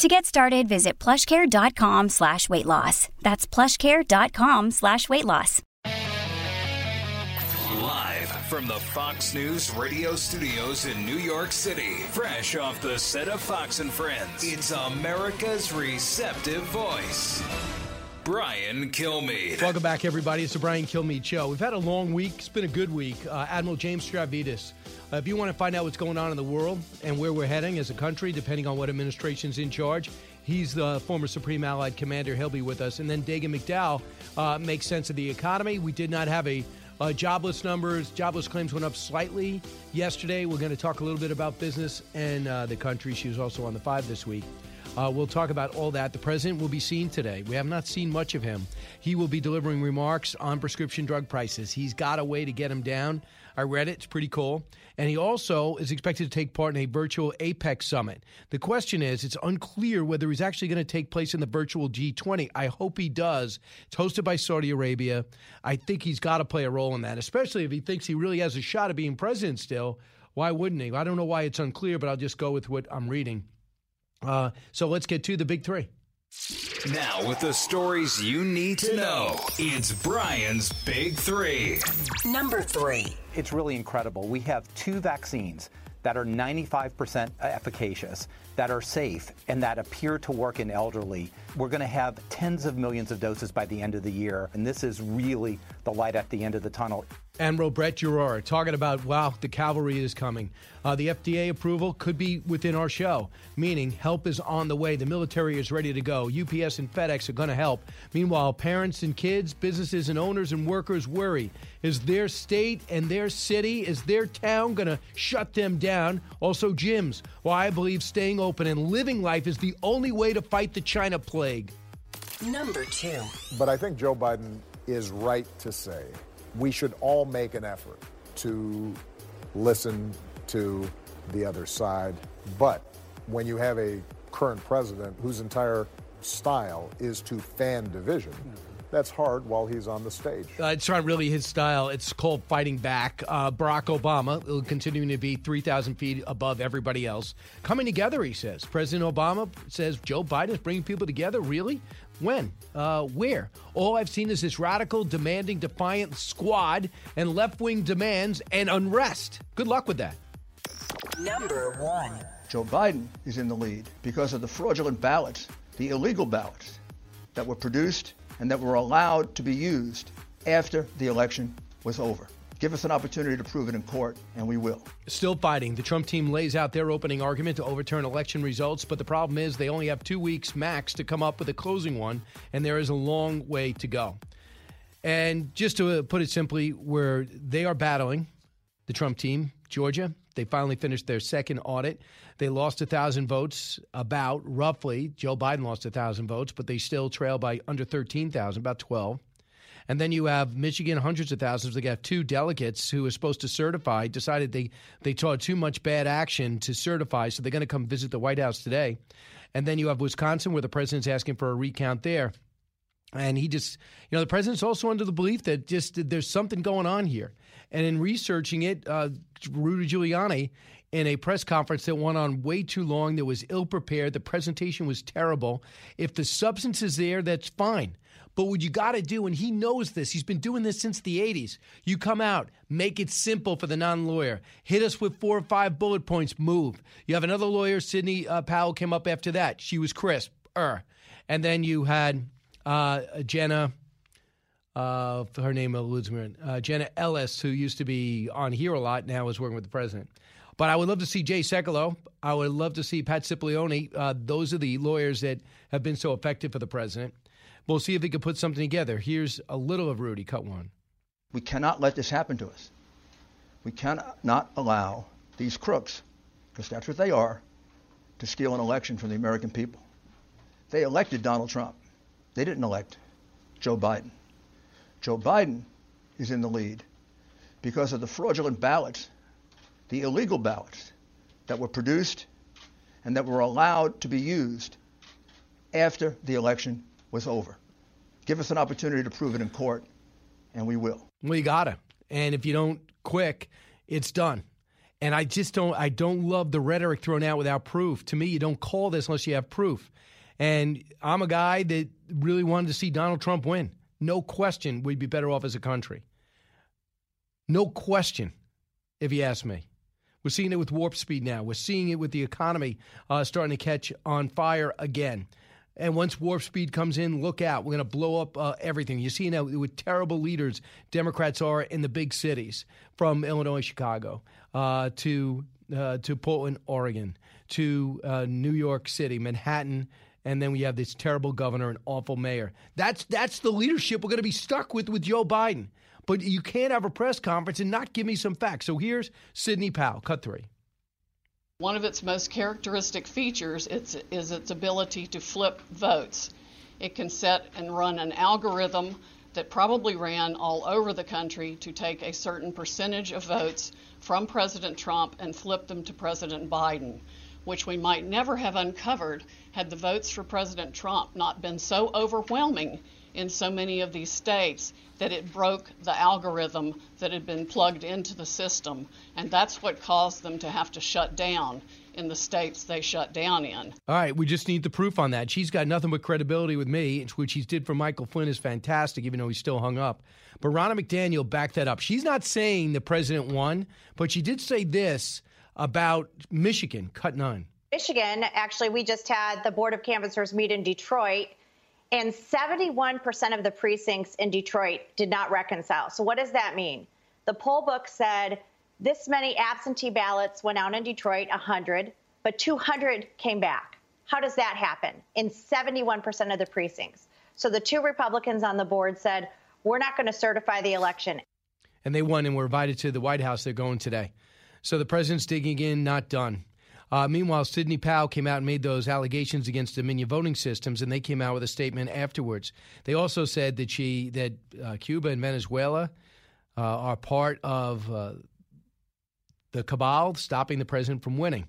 To get started, visit plushcare.com slash weight loss. That's plushcare.com slash weight loss. Live from the Fox News radio studios in New York City, fresh off the set of Fox and Friends, it's America's receptive voice. Brian Kilmeade. Welcome back, everybody. It's the Brian Kilmeade Show. We've had a long week. It's been a good week. Uh, Admiral James Stavridis. Uh, if you want to find out what's going on in the world and where we're heading as a country, depending on what administration's in charge, he's the former Supreme Allied Commander. He'll be with us. And then Dagen McDowell uh, makes sense of the economy. We did not have a uh, jobless numbers. Jobless claims went up slightly yesterday. We're going to talk a little bit about business and uh, the country. She was also on the five this week. Uh, we'll talk about all that. The president will be seen today. We have not seen much of him. He will be delivering remarks on prescription drug prices. He's got a way to get them down. I read it. It's pretty cool. And he also is expected to take part in a virtual APEC summit. The question is, it's unclear whether he's actually going to take place in the virtual G20. I hope he does. It's hosted by Saudi Arabia. I think he's got to play a role in that, especially if he thinks he really has a shot at being president still. Why wouldn't he? I don't know why it's unclear, but I'll just go with what I'm reading. Uh, so let's get to the big three. Now, with the stories you need to know, it's Brian's Big Three. Number three. It's really incredible. We have two vaccines that are 95% efficacious, that are safe, and that appear to work in elderly. We're going to have tens of millions of doses by the end of the year, and this is really the light at the end of the tunnel. Admiral Brett Giroir talking about, wow, the cavalry is coming. Uh, the FDA approval could be within our show, meaning help is on the way. The military is ready to go. UPS and FedEx are going to help. Meanwhile, parents and kids, businesses and owners and workers worry. Is their state and their city, is their town going to shut them down? Also, gyms. Well, I believe staying open and living life is the only way to fight the China plague. Number two. But I think Joe Biden is right to say we should all make an effort to listen to the other side. But when you have a current president whose entire style is to fan division, that's hard while he's on the stage. Uh, it's not really his style. It's called fighting back. Uh, Barack Obama uh, continuing to be 3,000 feet above everybody else. Coming together, he says. President Obama says Joe Biden is bringing people together. Really? When? Uh, where? All I've seen is this radical, demanding, defiant squad and left wing demands and unrest. Good luck with that. Number one. Joe Biden is in the lead because of the fraudulent ballots, the illegal ballots that were produced and that were allowed to be used after the election was over. Give us an opportunity to prove it in court, and we will. Still fighting. The Trump team lays out their opening argument to overturn election results, but the problem is they only have two weeks max to come up with a closing one, and there is a long way to go. And just to uh, put it simply, where they are battling, the Trump team, Georgia, they finally finished their second audit. They lost a thousand votes, about roughly. Joe Biden lost a thousand votes, but they still trail by under thirteen thousand, about twelve. And then you have Michigan, hundreds of thousands. They got two delegates who are supposed to certify, decided they, they taught too much bad action to certify, so they're going to come visit the White House today. And then you have Wisconsin, where the president's asking for a recount there. And he just, you know, the president's also under the belief that just there's something going on here. And in researching it, uh, Rudy Giuliani, in a press conference that went on way too long, that was ill prepared, the presentation was terrible. If the substance is there, that's fine. But what you got to do, and he knows this, he's been doing this since the 80s. You come out, make it simple for the non lawyer, hit us with four or five bullet points, move. You have another lawyer, Sidney uh, Powell, came up after that. She was crisp. Er. And then you had uh, Jenna, uh, her name eludes me, uh, Jenna Ellis, who used to be on here a lot, now is working with the president. But I would love to see Jay Sekulow. I would love to see Pat Cipollone. Uh, those are the lawyers that have been so effective for the president. We'll see if he can put something together. Here's a little of Rudy, cut one. We cannot let this happen to us. We cannot allow these crooks, because that's what they are, to steal an election from the American people. They elected Donald Trump. They didn't elect Joe Biden. Joe Biden is in the lead because of the fraudulent ballots, the illegal ballots that were produced and that were allowed to be used after the election was over. Give us an opportunity to prove it in court, and we will. Well, you gotta. And if you don't quick, it's done. And I just don't I don't love the rhetoric thrown out without proof. To me, you don't call this unless you have proof. And I'm a guy that really wanted to see Donald Trump win. No question we'd be better off as a country. No question, if you ask me. We're seeing it with warp speed now. We're seeing it with the economy uh, starting to catch on fire again. And once warp speed comes in, look out. We're going to blow up uh, everything. You see now with terrible leaders Democrats are in the big cities, from Illinois, Chicago, uh, to uh, to Portland, Oregon, to uh, New York City, Manhattan, and then we have this terrible governor and awful mayor. That's that's the leadership we're going to be stuck with with Joe Biden. But you can't have a press conference and not give me some facts. So here's Sidney Powell, cut three. One of its most characteristic features is, its ability to flip votes. It can set and run an algorithm that probably ran all over the country to take a certain percentage of votes from President Trump and flip them to President Biden, which we might never have uncovered had the votes for President Trump not been so overwhelming in so many of these states that it broke the algorithm that had been plugged into the system. And that's what caused them to have to shut down in the states they shut down in. All right, we just need the proof on that. She's got nothing but credibility with me, which she did for Michael Flynn is fantastic, even though he's still hung up. But Ronna McDaniel backed that up. She's not saying the president won, but she did say this about Michigan, cut nine. Michigan, actually, we just had the Board of Canvassers meet in Detroit and 71% of the precincts in Detroit did not reconcile. So, what does that mean? The poll book said this many absentee ballots went out in Detroit, 100, but 200 came back. How does that happen in 71% of the precincts? So, the two Republicans on the board said, We're not going to certify the election. And they won and were invited to the White House. They're going today. So, the president's digging in, not done. Uh, meanwhile, Sidney Powell came out and made those allegations against Dominion voting systems, and they came out with a statement afterwards. They also said that she that uh, Cuba and Venezuela uh, are part of uh, the cabal stopping the president from winning.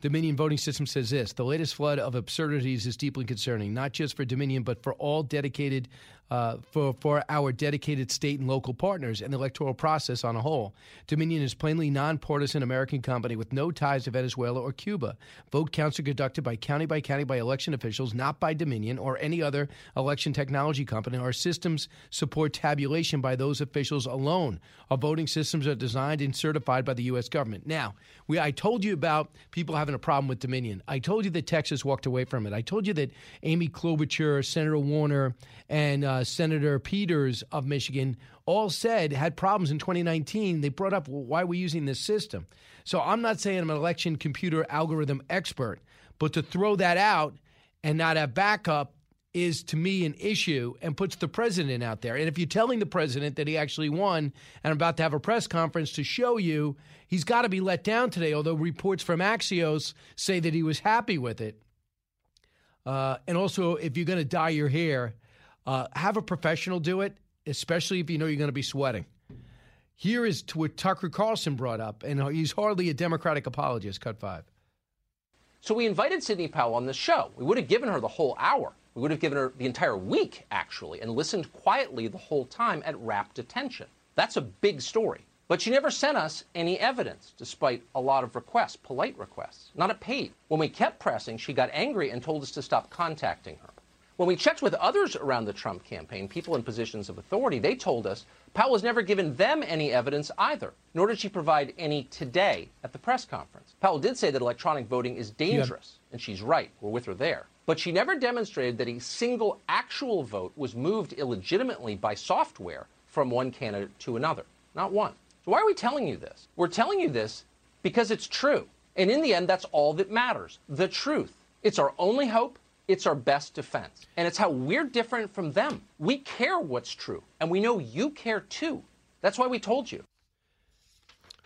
Dominion voting system says this the latest flood of absurdities is deeply concerning, not just for Dominion, but for all dedicated uh, for, for our dedicated state and local partners and the electoral process on a whole. Dominion is plainly nonpartisan American company with no ties to Venezuela or Cuba. Vote counts are conducted by county by county by election officials, not by Dominion or any other election technology company. Our systems support tabulation by those officials alone. Our voting systems are designed and certified by the U.S. government. Now, we, I told you about people having a problem with Dominion. I told you that Texas walked away from it. I told you that Amy Klobuchar, Senator Warner, and uh, Senator Peters of Michigan all said had problems in 2019. They brought up, well, why are we using this system? So I'm not saying I'm an election computer algorithm expert, but to throw that out and not have backup is to me an issue and puts the president out there. And if you're telling the president that he actually won and I'm about to have a press conference to show you, he's got to be let down today, although reports from Axios say that he was happy with it. Uh, and also, if you're going to dye your hair, uh, have a professional do it, especially if you know you're going to be sweating. Here is what Tucker Carlson brought up, and he's hardly a Democratic apologist. Cut five. So we invited Sidney Powell on the show. We would have given her the whole hour. We would have given her the entire week, actually, and listened quietly the whole time at rapt attention. That's a big story. But she never sent us any evidence, despite a lot of requests, polite requests. Not a paid. When we kept pressing, she got angry and told us to stop contacting her. When we checked with others around the Trump campaign, people in positions of authority, they told us Powell has never given them any evidence either, nor did she provide any today at the press conference. Powell did say that electronic voting is dangerous, and she's right. We're with her there. But she never demonstrated that a single actual vote was moved illegitimately by software from one candidate to another. Not one. So why are we telling you this? We're telling you this because it's true. And in the end, that's all that matters the truth. It's our only hope. It's our best defense. And it's how we're different from them. We care what's true, and we know you care too. That's why we told you.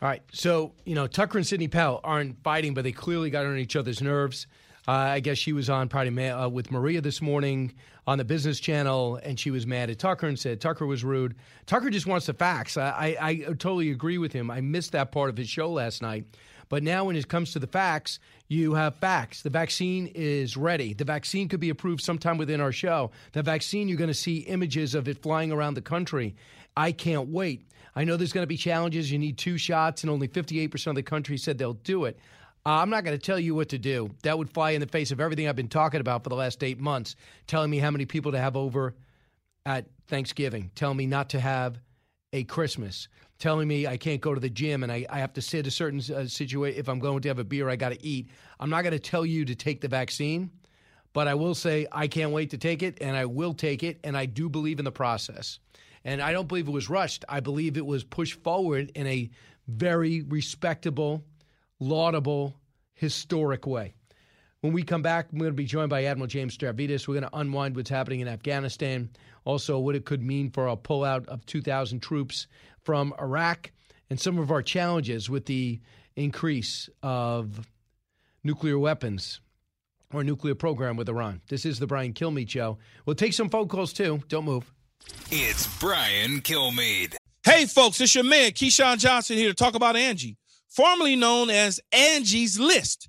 All right. So, you know, Tucker and Sidney Powell aren't fighting, but they clearly got on each other's nerves. Uh, I guess she was on probably ma- uh, with Maria this morning on the Business Channel, and she was mad at Tucker and said Tucker was rude. Tucker just wants the facts. I, I, I totally agree with him. I missed that part of his show last night. But now, when it comes to the facts, you have facts. The vaccine is ready. The vaccine could be approved sometime within our show. The vaccine, you're going to see images of it flying around the country. I can't wait. I know there's going to be challenges. You need two shots, and only 58% of the country said they'll do it. Uh, I'm not going to tell you what to do. That would fly in the face of everything I've been talking about for the last eight months, telling me how many people to have over at Thanksgiving, telling me not to have a Christmas, telling me I can't go to the gym and I, I have to sit a certain uh, situation. If I'm going to have a beer, I got to eat. I'm not going to tell you to take the vaccine, but I will say I can't wait to take it and I will take it. And I do believe in the process. And I don't believe it was rushed. I believe it was pushed forward in a very respectable laudable, historic way. When we come back, we're going to be joined by Admiral James Stavridis. We're going to unwind what's happening in Afghanistan, also what it could mean for a pullout of 2,000 troops from Iraq, and some of our challenges with the increase of nuclear weapons or nuclear program with Iran. This is the Brian Kilmeade Show. We'll take some phone calls too. Don't move. It's Brian Kilmeade. Hey, folks, it's your man, Keyshawn Johnson, here to talk about Angie formerly known as Angie's List,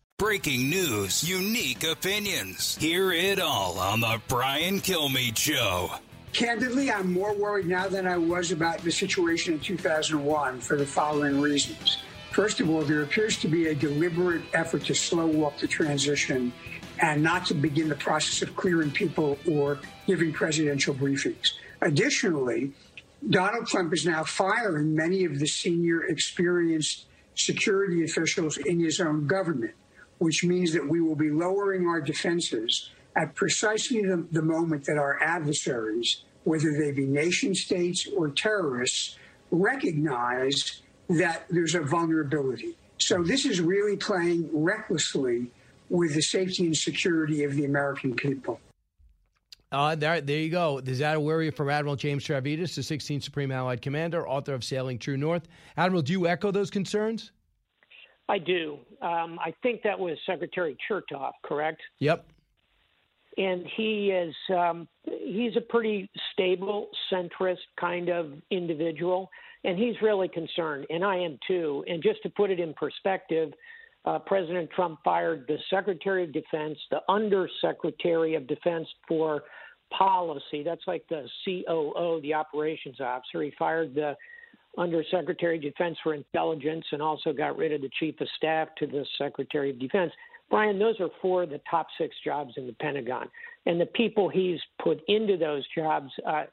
Breaking news, unique opinions. Hear it all on The Brian Kilmeade Show. Candidly, I'm more worried now than I was about the situation in 2001 for the following reasons. First of all, there appears to be a deliberate effort to slow up the transition and not to begin the process of clearing people or giving presidential briefings. Additionally, Donald Trump is now firing many of the senior experienced security officials in his own government which means that we will be lowering our defenses at precisely the, the moment that our adversaries, whether they be nation states or terrorists, recognize that there's a vulnerability. So this is really playing recklessly with the safety and security of the American people. Uh, there, there you go. Is that a worry from Admiral James Stavridis, the 16th Supreme Allied Commander, author of Sailing True North? Admiral, do you echo those concerns? I do. Um, I think that was Secretary Chertoff, correct? Yep. And he is um, he's a pretty stable, centrist kind of individual, and he's really concerned, and I am too. And just to put it in perspective, uh, President Trump fired the Secretary of Defense, the Undersecretary of Defense for Policy. That's like the COO, the operations officer. He fired the Undersecretary of Defense for Intelligence and also got rid of the Chief of Staff to the Secretary of Defense. Brian, those are four of the top six jobs in the Pentagon. And the people he's put into those jobs, uh,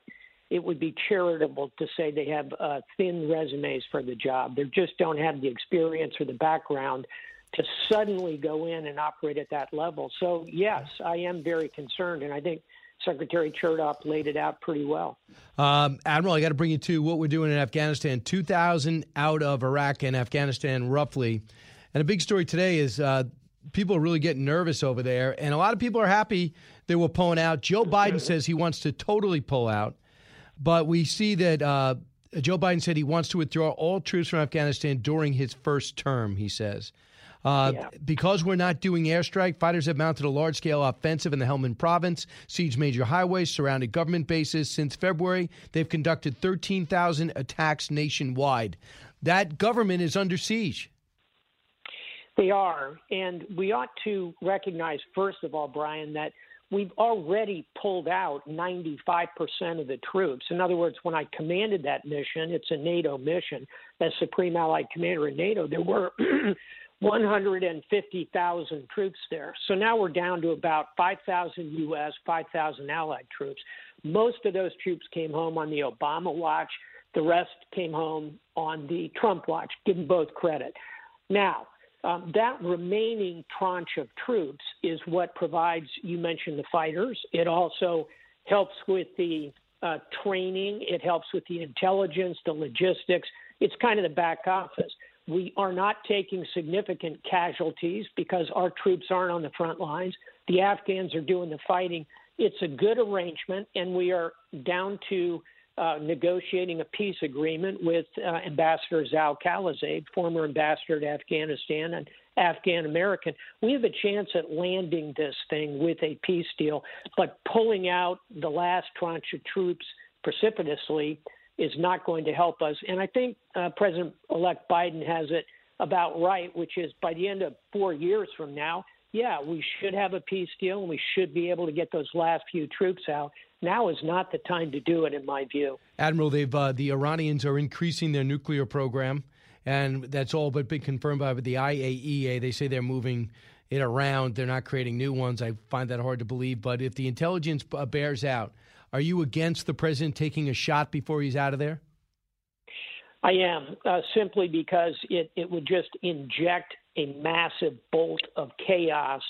it would be charitable to say they have uh, thin resumes for the job. They just don't have the experience or the background to suddenly go in and operate at that level. So, yes, I am very concerned. And I think Secretary Chertoff laid it out pretty well. Um, Admiral, I got to bring you to what we're doing in Afghanistan 2,000 out of Iraq and Afghanistan, roughly. And a big story today is uh, people are really getting nervous over there. And a lot of people are happy they were pulling out. Joe Biden says he wants to totally pull out. But we see that uh, Joe Biden said he wants to withdraw all troops from Afghanistan during his first term, he says. Uh, yeah. Because we're not doing airstrike, fighters have mounted a large scale offensive in the Helmand province, siege major highways, surrounded government bases. Since February, they've conducted 13,000 attacks nationwide. That government is under siege. They are. And we ought to recognize, first of all, Brian, that we've already pulled out 95% of the troops. In other words, when I commanded that mission, it's a NATO mission, as Supreme Allied Commander in NATO, there were 150,000 troops there. So now we're down to about 5,000 U.S., 5,000 Allied troops. Most of those troops came home on the Obama watch. The rest came home on the Trump watch. Give them both credit. Now, um, that remaining tranche of troops is what provides, you mentioned the fighters. It also helps with the uh, training, it helps with the intelligence, the logistics. It's kind of the back office. We are not taking significant casualties because our troops aren't on the front lines. The Afghans are doing the fighting. It's a good arrangement, and we are down to uh, negotiating a peace agreement with uh, Ambassador Zal Khalilzad, former ambassador to Afghanistan and Afghan American. We have a chance at landing this thing with a peace deal, but pulling out the last tranche of troops precipitously is not going to help us. And I think uh, President elect Biden has it about right, which is by the end of four years from now, yeah, we should have a peace deal and we should be able to get those last few troops out. Now is not the time to do it, in my view. Admiral, they've uh, the Iranians are increasing their nuclear program, and that's all but been confirmed by the IAEA. They say they're moving it around. They're not creating new ones. I find that hard to believe. But if the intelligence bears out are you against the president taking a shot before he's out of there? I am, uh, simply because it, it would just inject a massive bolt of chaos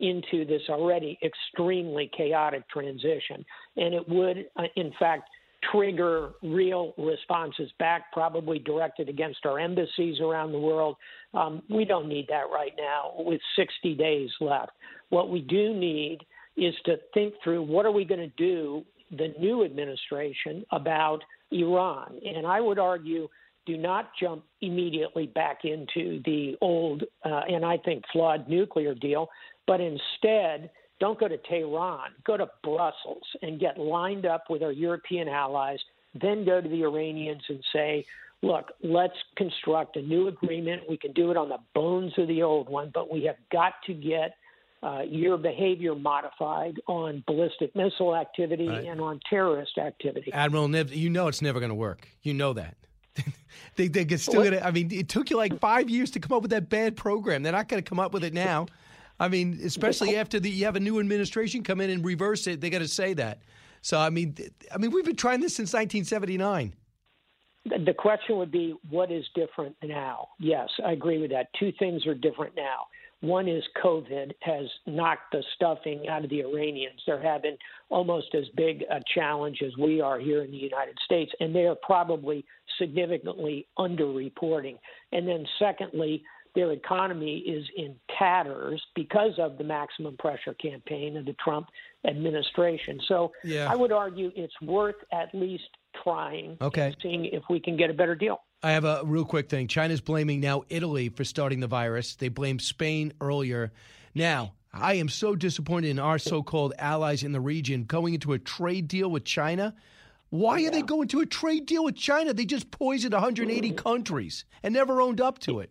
into this already extremely chaotic transition. And it would, uh, in fact, trigger real responses back, probably directed against our embassies around the world. Um, we don't need that right now with 60 days left. What we do need is to think through what are we going to do the new administration about Iran. And I would argue do not jump immediately back into the old uh, and I think flawed nuclear deal, but instead don't go to Tehran, go to Brussels and get lined up with our European allies, then go to the Iranians and say, look, let's construct a new agreement. We can do it on the bones of the old one, but we have got to get uh, your behavior modified on ballistic missile activity right. and on terrorist activity. Admiral Nib, you know it's never going to work. You know that. they they get still gonna, I mean, it took you like five years to come up with that bad program. They're not going to come up with it now. I mean, especially after the, you have a new administration come in and reverse it. They got to say that. So I mean, I mean, we've been trying this since 1979. The question would be, what is different now? Yes, I agree with that. Two things are different now. One is COVID has knocked the stuffing out of the Iranians. They're having almost as big a challenge as we are here in the United States, and they are probably significantly underreporting. And then, secondly, their economy is in tatters because of the maximum pressure campaign of the Trump administration. So Yeah. I would argue it's worth at least trying Okay. and seeing if we can get a better deal. I have a real quick thing. China's blaming now Italy for starting the virus. They blamed Spain earlier. Now, I am so disappointed in our so called allies in the region going into a trade deal with China. Why are they going to a trade deal with China? They just poisoned 180 countries and never owned up to it.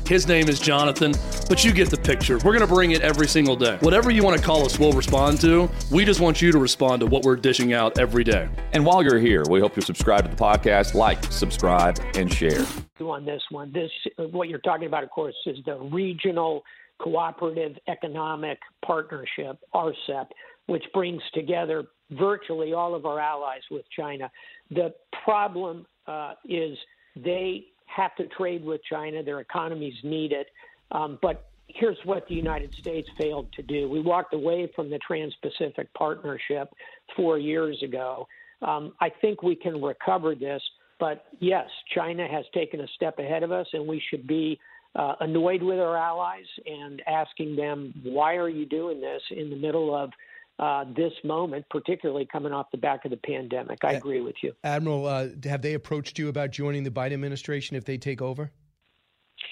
His name is Jonathan, but you get the picture. We're going to bring it every single day. Whatever you want to call us, we'll respond to. We just want you to respond to what we're dishing out every day. And while you're here, we hope you subscribe to the podcast, like, subscribe, and share. on this one. This what you're talking about, of course, is the Regional Cooperative Economic Partnership (RCEP), which brings together virtually all of our allies with China. The problem uh, is they have to trade with China; their economies need it, um, but. Here's what the United States failed to do. We walked away from the Trans Pacific Partnership four years ago. Um, I think we can recover this. But yes, China has taken a step ahead of us, and we should be uh, annoyed with our allies and asking them, why are you doing this in the middle of uh, this moment, particularly coming off the back of the pandemic? I agree with you. Admiral, uh, have they approached you about joining the Biden administration if they take over?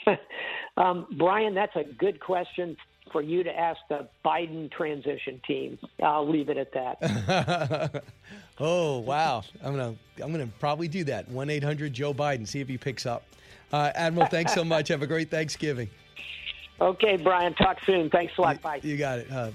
um, Brian, that's a good question for you to ask the Biden transition team. I'll leave it at that. oh wow, I'm gonna I'm gonna probably do that. One eight hundred Joe Biden. See if he picks up. Uh, Admiral, thanks so much. Have a great Thanksgiving. Okay, Brian. Talk soon. Thanks a lot. Bye. You got it. Uh,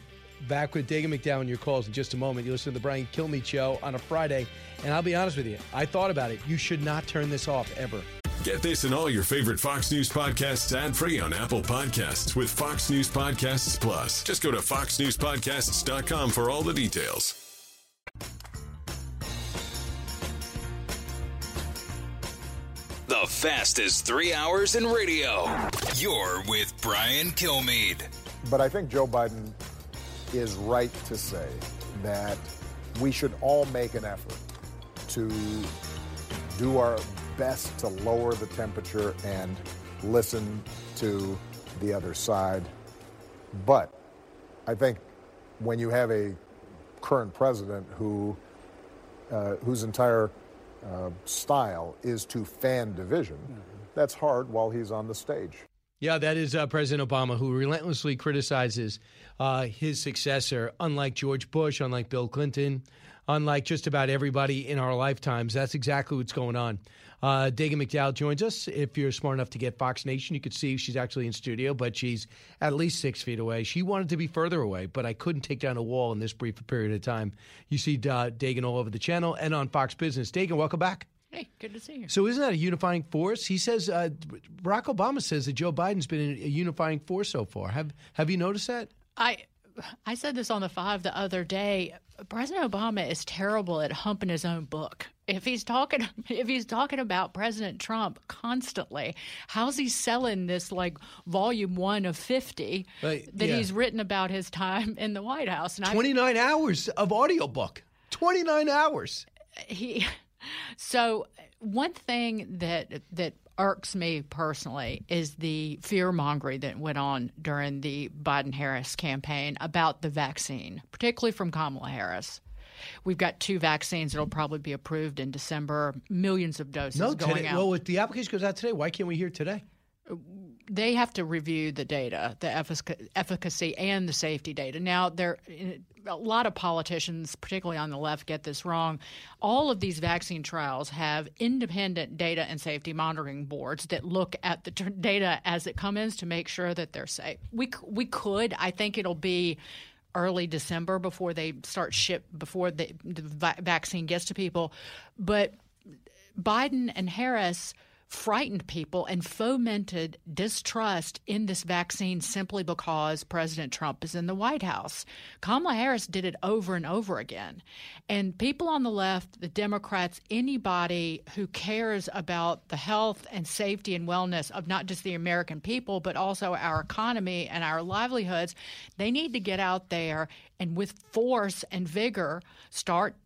back with Dagen McDowell and your calls in just a moment. You listen to the Brian Kilmeade Show on a Friday, and I'll be honest with you. I thought about it. You should not turn this off ever. Get this and all your favorite Fox News podcasts ad free on Apple Podcasts with Fox News Podcasts Plus. Just go to foxnewspodcasts.com for all the details. The fastest three hours in radio. You're with Brian Kilmeade. But I think Joe Biden is right to say that we should all make an effort to do our best to lower the temperature and listen to the other side. But I think when you have a current president who uh, whose entire uh, style is to fan division, that's hard while he's on the stage. Yeah, that is uh, President Obama, who relentlessly criticizes uh, his successor, unlike George Bush, unlike Bill Clinton, unlike just about everybody in our lifetimes. That's exactly what's going on. Uh, Dagen McDowell joins us. If you're smart enough to get Fox Nation, you could see she's actually in studio, but she's at least six feet away. She wanted to be further away, but I couldn't take down a wall in this brief period of time. You see uh, Dagen all over the channel and on Fox Business. Dagen, welcome back. Hey, good to see you. So isn't that a unifying force? He says uh, Barack Obama says that Joe Biden's been a unifying force so far. Have Have you noticed that? I I said this on the five the other day. President Obama is terrible at humping his own book. If he's talking, if he's talking about President Trump constantly, how's he selling this like volume one of fifty that yeah. he's written about his time in the White House? And Twenty nine hours of audiobook. Twenty nine hours. he so one thing that that irks me personally is the fear mongering that went on during the Biden Harris campaign about the vaccine, particularly from Kamala Harris. We've got two vaccines that'll probably be approved in December. Millions of doses No, going today. out. Well, if the application goes out today, why can't we hear today? they have to review the data, the efficacy and the safety data. Now, there a lot of politicians, particularly on the left, get this wrong. All of these vaccine trials have independent data and safety monitoring boards that look at the t- data as it comes in to make sure that they're safe. We we could, I think it'll be early December before they start ship before the, the va- vaccine gets to people, but Biden and Harris frightened people and fomented distrust in this vaccine simply because President Trump is in the White House. Kamala Harris did it over and over again. And people on the left, the Democrats, anybody who cares about the health and safety and wellness of not just the American people, but also our economy and our livelihoods, they need to get out there and with force and vigor start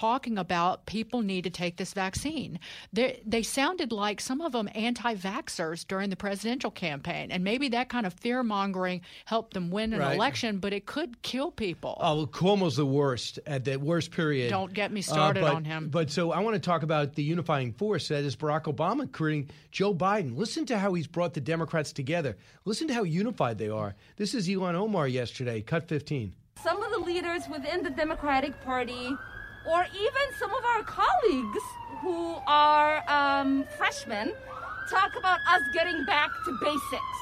talking about people need to take this vaccine. They, they sounded like some of them anti vaxxers during the presidential campaign. And maybe that kind of fear mongering helped them win an Right. election, but it could kill people. Oh, well, Cuomo's the worst at the worst period. Don't get me started Uh, but- on him. But so I want to talk about the unifying force that is Barack Obama creating Joe Biden. Listen to how he's brought the Democrats together. Listen to how unified they are. This is Ilhan Omar yesterday, cut 15. some of the leaders within the Democratic Party, or even some of our colleagues who are um, freshmen, talk about us getting back to basics.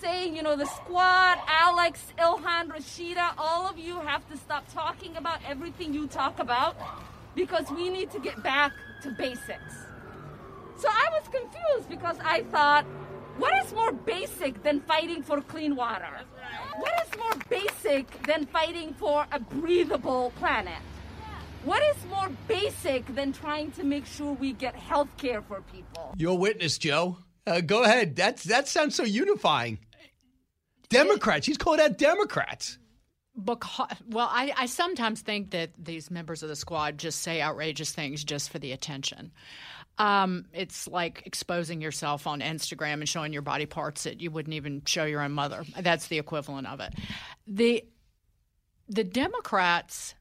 Saying, you know, the squad, Alex, Ilhan, Rashida, all of you have to stop talking about everything you talk about because we need to get back to basics. So I was confused because I thought, what is more basic than fighting for clean water? What is more basic than fighting for a breathable planet? What is more basic than trying to make sure we get health care for people? Your witness, Joe. Uh, go ahead. That's that sounds so unifying. Democrats. He's called out Democrats. Because, well, I, I sometimes think that these members of the squad just say outrageous things just for the attention. Um, it's like exposing yourself on Instagram and showing your body parts that you wouldn't even show your own mother. That's the equivalent of it. The the Democrats,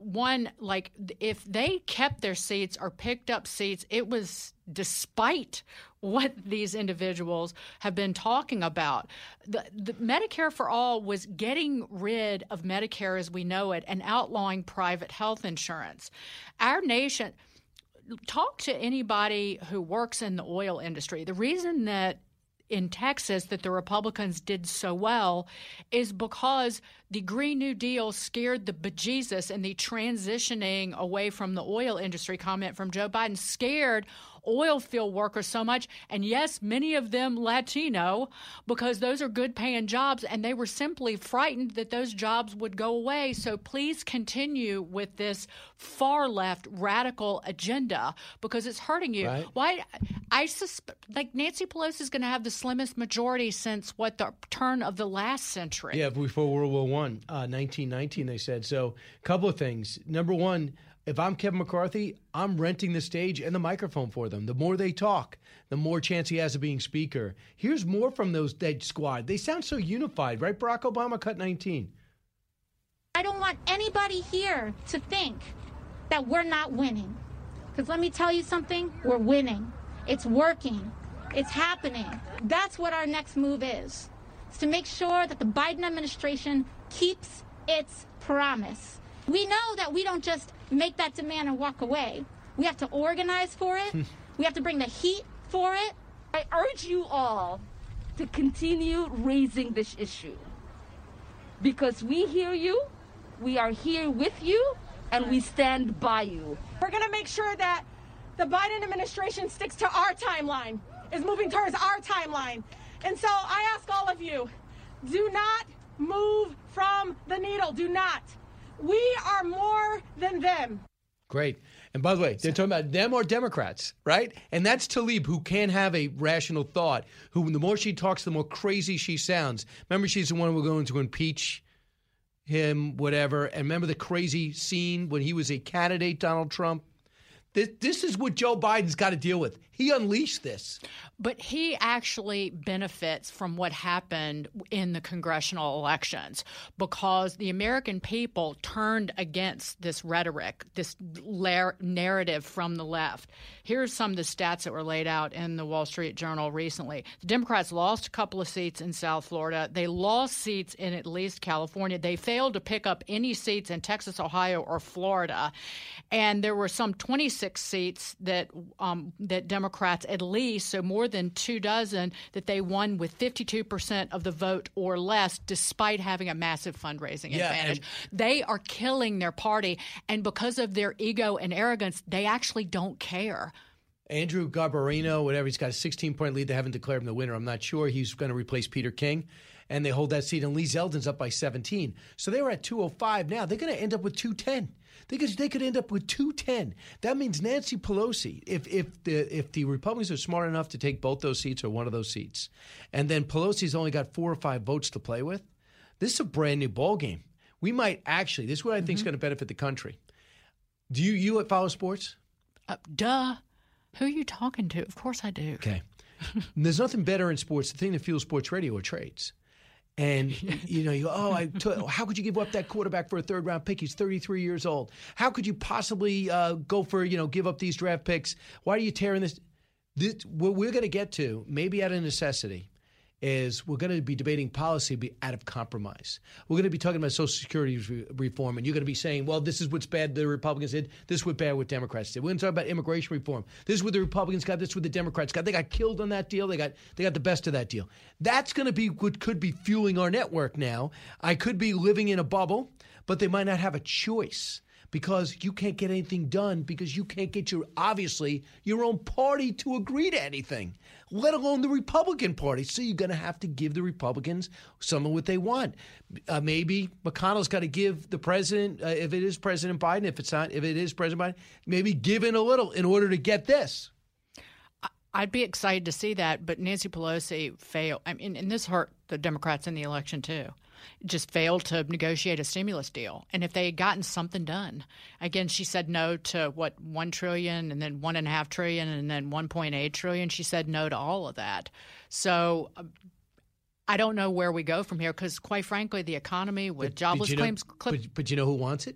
one like if they kept their seats or picked up seats, it was despite what these individuals have been talking about. The, the Medicare for All was getting rid of Medicare as we know it and outlawing private health insurance. Our nation talk to anybody who works in the oil industry. The reason that in Texas that the Republicans did so well is because the Green New Deal scared the bejesus and the transitioning away from the oil industry comment from Joe Biden scared oil field workers so much. And yes, many of them Latino because those are good paying jobs and they were simply frightened that those jobs would go away. So please continue with this far left radical agenda because it's hurting you. Right. Why I suspect like Nancy Pelosi is going to have the slimmest majority since what the turn of the last century. Yeah, before World War One, uh, 1919, they said. So, a couple of things. Number one, if I'm Kevin McCarthy, I'm renting the stage and the microphone for them. The more they talk, the more chance he has of being speaker. Here's more from those dead squad. They sound so unified, right? Barack Obama cut 19. I don't want anybody here to think that we're not winning. Because let me tell you something, we're winning. It's working. It's happening. That's what our next move is. It's to make sure that the Biden administration keeps its promise. We know that we don't just make that demand and walk away. We have to organize for it. Hmm. we have to bring the heat for it. I urge you all to continue raising this issue because we hear you, we are here with you, and we stand by you. We're going to make sure that the Biden administration sticks to our timeline, is moving towards our timeline. And so I ask all of you do not move from the needle. Do not. We are more than them. Great. And by the way, they're talking about them or Democrats, right? And that's Tlaib, who can have a rational thought, who the more she talks, the more crazy she sounds. Remember, she's the one we're going to impeach him, whatever. And remember the crazy scene when he was a candidate, Donald Trump? This, this is what Joe Biden's got to deal with. He unleashed this. But he actually benefits from what happened in the congressional elections because the American people turned against this rhetoric, this lar- narrative from the left. Here's some of the stats that were laid out in the Wall Street Journal recently. The Democrats lost a couple of seats in South Florida. They lost seats in at least California. They failed to pick up any seats in Texas, Ohio, or Florida. And there were some 26 seats that um, that Democrats, at least, so more than two dozen, that they won with 52% of the vote or less, despite having a massive fundraising Yeah, advantage. They are killing their party, and because of their ego and arrogance, they actually don't care. Andrew Garbarino, whatever, he's got a 16 point lead. They haven't declared him the winner. I'm not sure. He's going to replace Peter King, and they hold that seat. And Lee Zeldin's up by 17. So they were at 205 now. They're going to end up with 210. They could, they could end up with 210. That means Nancy Pelosi, if, if, the, if the Republicans are smart enough to take both those seats or one of those seats, and then Pelosi's only got four or five votes to play with, this is a brand new ball game. We might actually, this is what I think is going to benefit the country. Do you, you follow sports? Uh, duh. Who are you talking to? Of course I do. Okay. There's nothing better in sports. The thing that fuels sports radio are trades. And you know, you go, oh, I t- how could you give up that quarterback for a third round pick? He's 33 years old. How could you possibly uh, go for you know give up these draft picks? Why are you tearing this? this what we're going to get to, maybe out of necessity, is we're going to be debating policy out of compromise. We're going to be talking about Social Security re- reform, and you're going to be saying, well, this is what's bad the Republicans did, this is what bad what Democrats did. We're going to talk about immigration reform. This is what the Republicans got, this is what the Democrats got. They got killed on that deal. They got they got the best of that deal. That's going to be what could be fueling our network now. I could be living in a bubble, but they might not have a choice because you can't get anything done because you can't get your obviously your own party to agree to anything, let alone the Republican Party. So you're going to have to give the Republicans some of what they want. Uh, maybe McConnell's got to give the president, uh, if it is President Biden, if it's not, if it is President Biden, maybe give in a little in order to get this. I'd be excited to see that, but Nancy Pelosi failed. I mean, and this hurt the Democrats in the election too. Just failed to negotiate a stimulus deal, and if they had gotten something done, again, she said no to what one trillion, and then one and a half trillion, and then one point eight trillion. She said no to all of that. So. I don't know where we go from here because, quite frankly, the economy with jobless you know- claims. clip- but, but you know who wants it?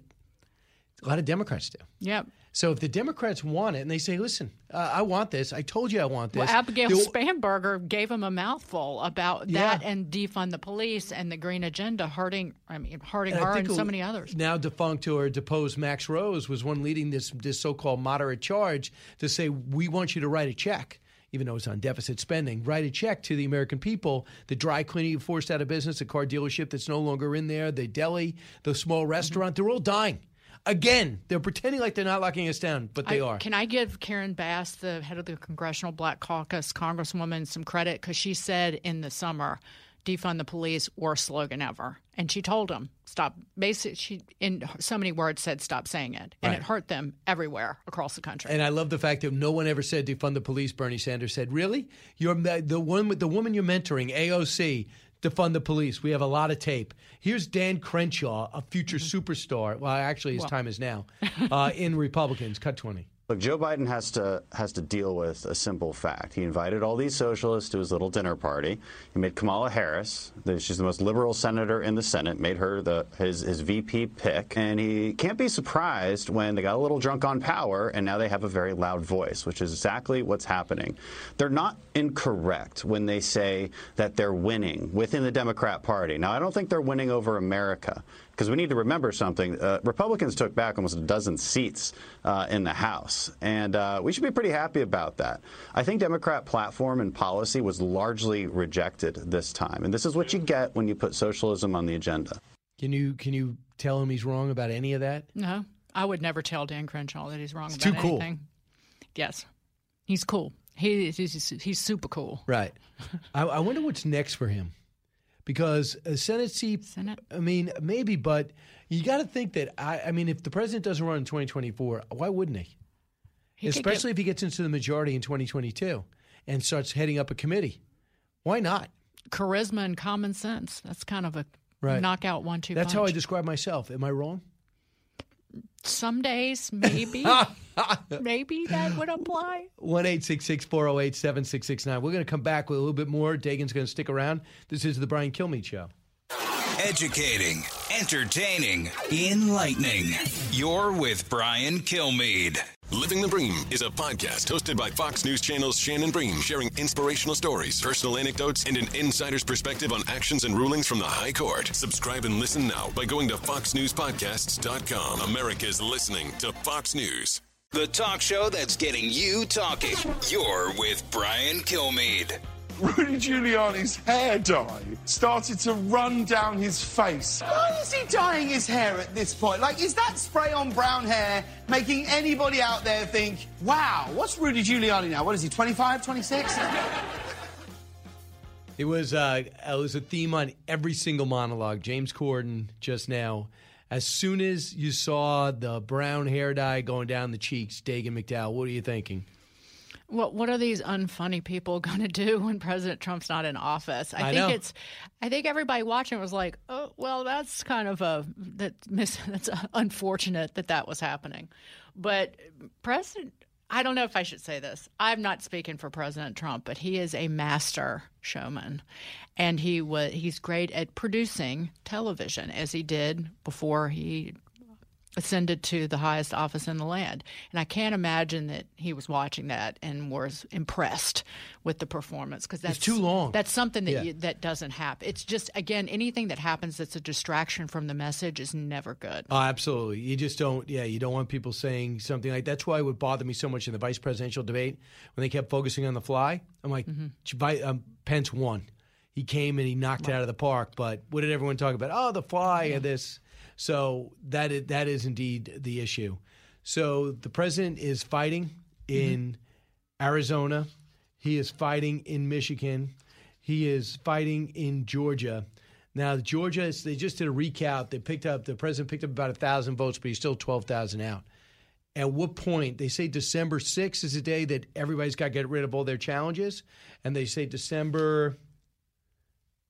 A lot of Democrats do. Yep. So if the Democrats want it and they say, listen, uh, I want this, I told you I want this. Well, Abigail they'll- Spanberger gave him a mouthful about Yeah. that and defund the police and the green agenda hurting. I mean, hurting And her and so many others. Now defunct or deposed Max Rose was one leading this this so-called moderate charge to say we want you to write a check. Even though it's on deficit spending, write a check to the American people. The dry cleaning forced out of business, the car dealership that's no longer in there, the deli, the small restaurant, they're all dying. Again, they're pretending like they're not locking us down, but they I- are. Can I give Karen Bass, the head of the Congressional Black Caucus, Congresswoman, some credit because she said in the summer, "Defund the police," worst slogan ever, and she told them stop. Basically, she in so many words said stop saying it, and Right. it hurt them everywhere across the country. And I love the fact that no one ever said defund the police. Bernie Sanders said, "Really? You're the one, the woman you're mentoring, AOC, defund the police. We have a lot of tape. Here's Dan Crenshaw, a future superstar. Well, actually, his Well. time is now uh, in Republicans. Cut twenty. Look, Joe Biden has to has to deal with a simple fact. He invited all these socialists to his little dinner party. He made Kamala Harris, the, she's the most liberal senator in the Senate, made her the his his VP pick, and he can't be surprised when they got a little drunk on power and now they have a very loud voice, which is exactly what's happening. They're not incorrect when they say that they're winning within the Democrat Party. Now, I don't think they're winning over America because we need to remember something. Uh, Republicans took back almost a dozen seats uh, in the House, and uh, we should be pretty happy about that. I think Democrat platform and policy was largely rejected this time, and this is what you get when you put socialism on the agenda. Can you can you tell him he's wrong about any of that? no, I would never tell Dan Crenshaw that he's wrong It's about too cool. anything. Yes, he's cool. He, he's he's super cool. Right. I, I wonder what's next for him, because a Senate seat. Senate. I mean, maybe, but you got to think that. I, I mean, if the president doesn't run in 2024, why wouldn't he? He Especially get- if he gets into the majority in 2022 and starts heading up a committee. Why not? Charisma and common sense. That's kind of a Right. knockout one-two. That's how I describe myself. Am I wrong? Some days, maybe, maybe that would apply. One eight six six four zero eight seven six six nine. We're going to come back with a little bit more. Dagen's going to stick around. This is the Brian Kilmeade Show. Educating, entertaining, enlightening. You're with Brian Kilmeade. Living the Bream is a podcast hosted by Fox News Channel's Shannon Bream, sharing inspirational stories, personal anecdotes, and an insider's perspective on actions and rulings from the High Court. Subscribe and listen now by going to foxnewspodcasts.com. America's listening to Fox News. The talk show that's getting you talking. You're with Brian Kilmeade. Rudy Giuliani's hair dye started to run down his face. Why is he dyeing his hair at this point? Like, is that spray on brown hair making anybody out there think, wow, what's Rudy Giuliani now? What is he, 25, 26? It was uh, it was a theme on every single monologue. James Corden just now. As soon as you saw the brown hair dye going down the cheeks, Dagen McDowell, what are you thinking? What what are these unfunny people going to do when President Trump's not in office? I, I think know. it's I think everybody watching was like, "Oh, well, that's kind of a that that's unfortunate that that was happening." But President I don't know if I should say this. I'm not speaking for President Trump, but he is a master showman. And he was he's great at producing television as he did before he ascended to the highest office in the land. And I can't imagine that he was watching that and was impressed with the performance because that's too long. That's something that Yeah. you, that doesn't happen. It's just again anything that happens that's a distraction from the message is never good. Oh, absolutely. You just don't. Yeah, you don't want people saying something like. That's why it would bother me so much in the vice presidential debate when they kept focusing on the fly. I'm like, Vi- um, Pence won. He came and he knocked it out of the park. But what did everyone talk about? Oh, the fly and this. So that is, that is indeed the issue. So the president is fighting mm-hmm. in Arizona. He is fighting in Michigan. He is fighting in Georgia. Now, Georgia, they just did a recount. They picked up, the president picked up about 1,000 votes, but he's still 12,000 out. At what point, they say December 6th is the day that everybody's got to get rid of all their challenges. And they say December.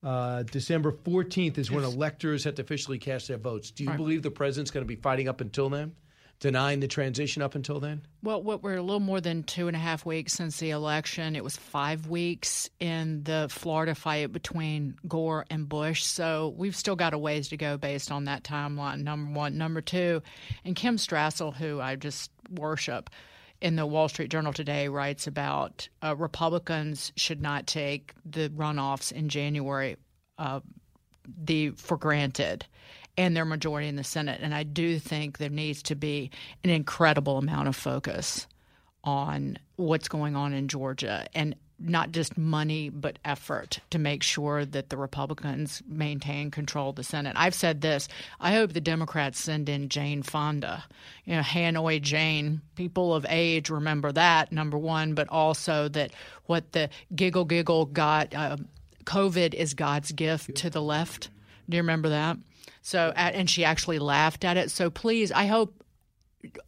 Uh, December 14th is when electors have to officially cast their votes. Do you Right. believe the president's going to be fighting up until then? Denying the transition up until then? Well, what we're a little more than two and a half weeks since the election. It was five weeks in the Florida fight between Gore and Bush. So we've still got a ways to go based on that timeline. Number one. Number two, and Kim Strassel, who I just worship, in the Wall Street Journal today writes about uh, Republicans should not take the runoffs in January uh, the for granted and their majority in the Senate. And I do think there needs to be an incredible amount of focus on what's going on in Georgia and not just money but effort to make sure that the Republicans maintain control of the Senate. I've said this. I hope the Democrats send in Jane Fonda. You know, Hanoi Jane, people of age remember that number 1, but also that what the giggle giggle got uh, COVID is God's gift to the left. Do you remember that? So, and she actually laughed at it. So, please, I hope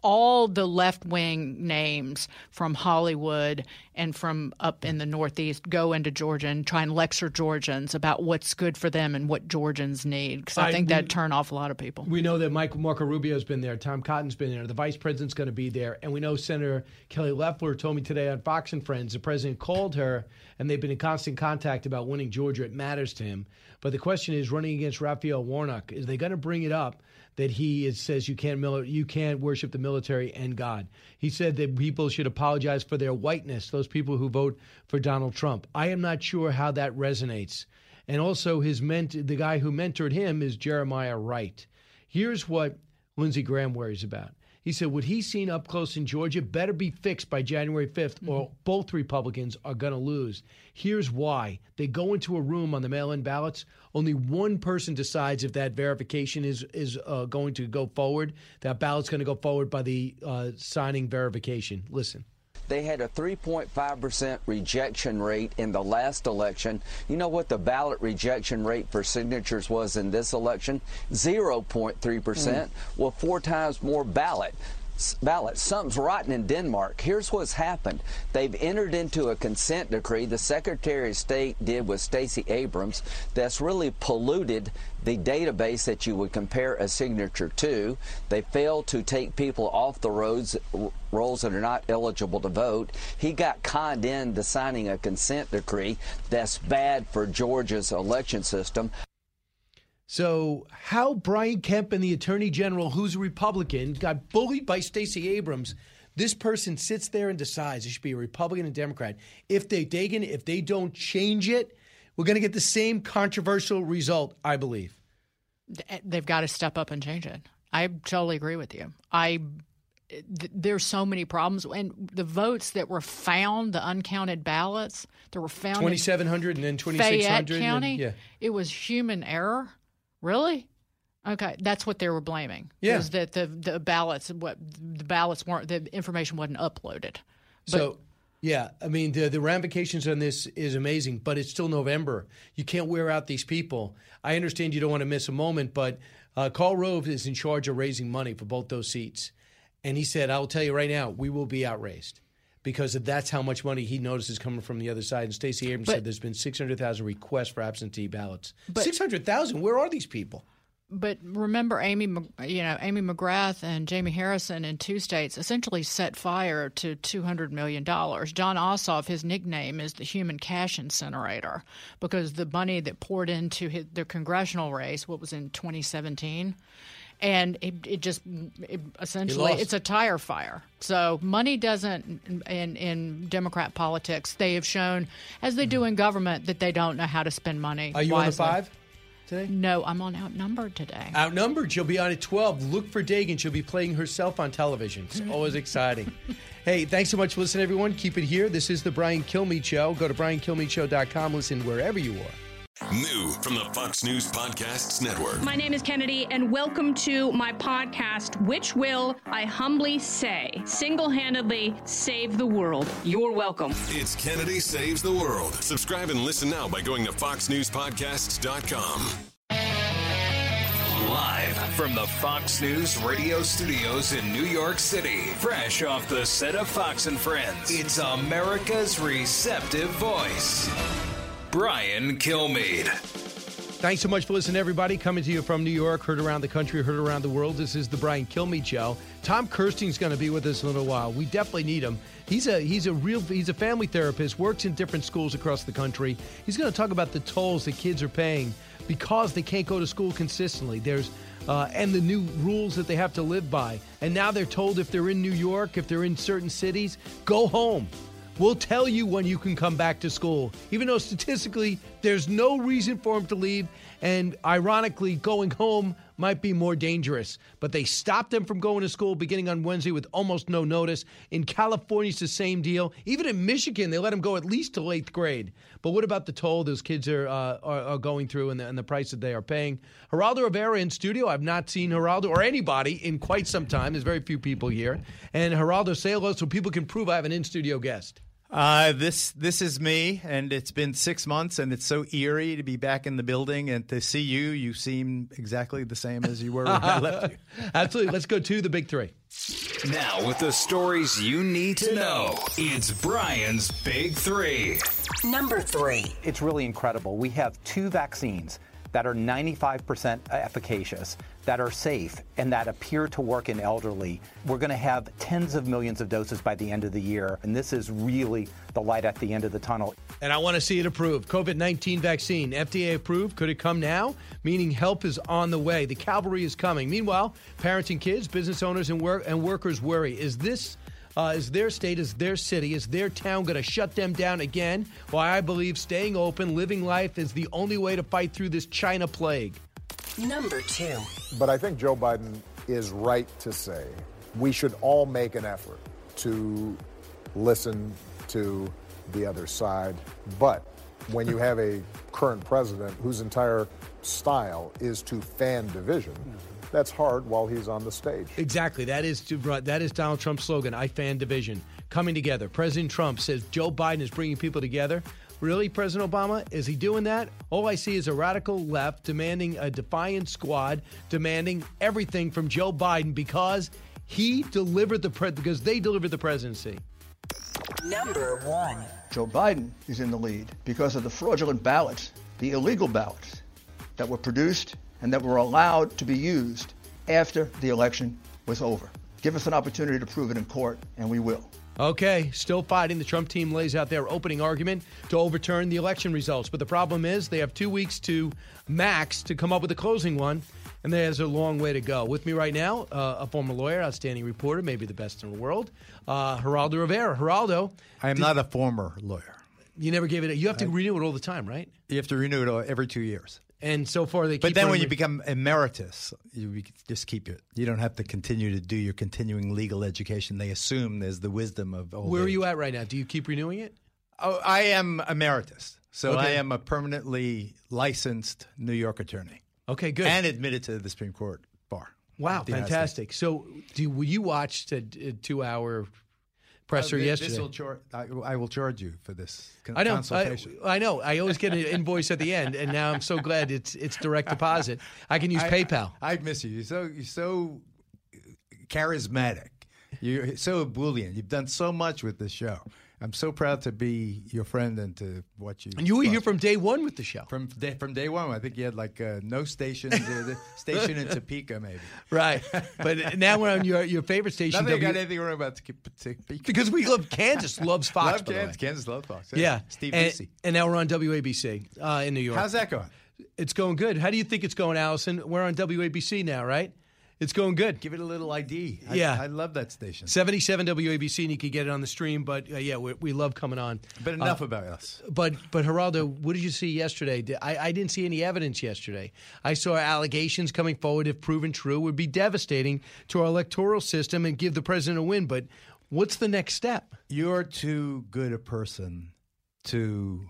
all the left wing names from Hollywood and from up in the Northeast go into Georgia and try and lecture Georgians about what's good for them and what Georgians need. Because I, I- think we- that'd turn off a lot of people. We know that Michael Marco Rubio's been there, Tom Cotton's been there, the vice president's going to be there, and we know Senator Kelly Loeffler told me today on Fox and Friends the president called her, and they've been in constant contact about winning Georgia. It matters to him, but the question is, running against Raphael Warnock, is they going to bring it up? That he is, says you can't you can't worship the military and God. He said that people should apologize for their whiteness. Those people who vote for Donald Trump. I am not sure how that resonates. And also, his ment- the guy who mentored him is Jeremiah Wright. Here's what Lindsey Graham worries about. He said, What he's seen up close in Georgia better be fixed by January 5th, or both Republicans are going to lose. Here's why. They go into a room on the mail in ballots. Only one person decides if that verification is, is uh, going to go forward. That ballot's going to go forward by the uh, signing verification. Listen. They had a 3.5% rejection rate in the last election. You know what the ballot rejection rate for signatures was in this election? 0.3%. Hmm. Well, four times more ballot ballot. Something's rotten in Denmark. Here's what's happened. They've entered into a consent decree. The Secretary of State did with Stacey Abrams that's really polluted the database that you would compare a signature to. They failed to take people off the roads rolls that are not eligible to vote. He got conned into signing a consent decree that's bad for Georgia's election system. So, how Brian Kemp and the Attorney General, who's a Republican, got bullied by Stacey Abrams. This person sits there and decides it should be a Republican and Democrat. If they Dagen, if they don't change it, we're going to get the same controversial result, I believe. Eh, they've got to step up and change it. I totally agree with you. I eh, th- there's so many problems, and the votes that were found, the uncounted ballots that were found, 2,700 and then Fayette 2,600. and- County, yeah. it was human error. Really? Okay, that's what they were blaming. Yeah. was that the the ballots what the ballots weren't the information wasn't uploaded. But So, yeah, I mean, the, the ramifications on this is amazing, but it's still November. You can't wear out these people. I understand you don't want to miss a moment, but uh, Karl Rove is in charge of raising money for both those seats. And he said, I'll tell you right now, we will be outraised because that's how much money he notices coming from the other side. And Stacey Abrams But- said there's been 600,000 requests for absentee ballots. 600,000? Where are these people? But remember, Amy, you know, Amy McGrath and Jamie Harrison in two states essentially set fire to two hundred million dollars. Jon Ossoff, his nickname is the human cash incinerator because the money that poured into his, the congressional race, what was in twenty seventeen, and it, it just it, essentially it's a tire fire. So money doesn't in in Democrat politics. They have shown, as they do in government, that they don't know how to spend money. Are you on the five today? No, I'm on outnumbered today. Outnumbered. She'll be on at 12. Look for Dagen. She'll be playing herself on television. It's always exciting. Hey, thanks so much for listening, everyone. Keep it here. This is the Brian Kilmeade Show. Go to briankilmeadshow.com. Listen wherever you are. New from the Fox News Podcasts Network. My name is Kennedy, and welcome to my podcast, which will, I humbly say, single handedly save the world. You're welcome. It's Kennedy Saves the World. Subscribe and listen now by going to foxnewspodcasts.com. Live from the Fox News radio studios in New York City, fresh off the set of Fox and Friends, it's America's receptive voice, Brian Kilmeade. Thanks so much for listening, everybody. Coming to you from New York, heard around the country, heard around the world. This is the Brian Kilmeade Show. Tom Kersting's going to be with us in a little while. We definitely need him. He's a he's a real he's a family therapist. Works in different schools across the country. He's going to talk about the tolls that kids are paying because they can't go to school consistently. There's uh, and the new rules that they have to live by. And now they're told if they're in New York, if they're in certain cities, go home. We'll tell you when you can come back to school, even though statistically there's no reason for them to leave. And ironically, going home might be more dangerous. But they stopped them from going to school beginning on Wednesday with almost no notice. In California, it's the same deal. Even in Michigan, they let them go at least till eighth grade. But what about the toll those kids are uh, are, are going through and the, and the price that they are paying? Geraldo Rivera in studio. I've not seen Geraldo or anybody in quite some time. There's very few people here. And Geraldo, hello so people can prove I have an in studio guest. Uh, this this is me, and it's been six months, and it's so eerie to be back in the building and to see you. You seem exactly the same as you were when I left you. Absolutely. Let's go to the big three. Now, with the stories you need to know, it's Brian's Big Three. Number three. It's really incredible. We have two vaccines that are 95% efficacious, that are safe, and that appear to work in elderly. We're going to have tens of millions of doses by the end of the year, and this is really the light at the end of the tunnel. And I want to see it approved. COVID 19 vaccine, FDA approved. Could it come now? Meaning help is on the way. The cavalry is coming. Meanwhile, parents and kids, business owners, and, work- and workers worry. Is this. Uh, is their state, is their city, is their town going to shut them down again? Why I believe staying open, living life is the only way to fight through this China plague. Number two. But I think Joe Biden is right to say we should all make an effort to listen to the other side. But when you have a current president whose entire style is to fan division, that's hard while he's on the stage. Exactly. That is that is Donald Trump's slogan. I fan division coming together. President Trump says Joe Biden is bringing people together. Really, President Obama? Is he doing that? All I see is a radical left demanding a defiant squad, demanding everything from Joe Biden because he delivered the pre- because they delivered the presidency. Number one. Joe Biden is in the lead because of the fraudulent ballots, the illegal ballots that were produced and that were allowed to be used after the election was over. Give us an opportunity to prove it in court, and we will. Okay, still fighting. The Trump team lays out their opening argument to overturn the election results. But the problem is they have two weeks to max to come up with a closing one, and there's a long way to go. With me right now, uh, a former lawyer, outstanding reporter, maybe the best in the world, uh, Geraldo Rivera. Geraldo. I am did- not a former lawyer. You never gave it. You have to renew it all the time, right? You have to renew it every two years. And so far, they. Keep it. But then when you become emeritus, you just keep it. You don't have to continue to do your continuing legal education. They assume there's the wisdom of old where are you at right now? Do you keep renewing it? Oh, I am emeritus, so I am a permanently licensed New York attorney. Okay, good. And admitted to the Supreme Court bar. Wow, of the United fantastic. So, do you watch the uh, two-hour presser Uh, yesterday? Will char- I, I will charge you for this con- I know. I, consultation. I know. I always get an invoice at the end, and now I'm so glad it's it's direct deposit. I can use I- PayPal. I, I miss you. You're so you're so charismatic. You're so ebullient. You've done so much with this show. I'm so proud to be your friend and to watch you. And you were here from day one with the show. from day, from day one. I think you had like uh, no stations. uh, the station in Topeka, maybe. Right. But now we're on your your favorite station. Nothing W- got anything wrong about Topeka. because we love Kansas loves Fox. Love by the way. Kansas. Kansas loves Fox. Yeah. Steve and, Busey. and now we're on WABC uh, in New York. How's that going? It's going good. How do you think it's going, Allison? We're on WABC now, right? It's going good. Give it a little ID. I- Yeah. I, love that station. 77 WABC, and you can get it on the stream. But uh, yeah, we, we love coming on. But enough Uh, about us. But but Geraldo, what did you see yesterday? I, I didn't see any evidence yesterday. I saw allegations coming forward, if proven true, would be devastating to our electoral system and give the president a win. But what's the next step? You're too good a person to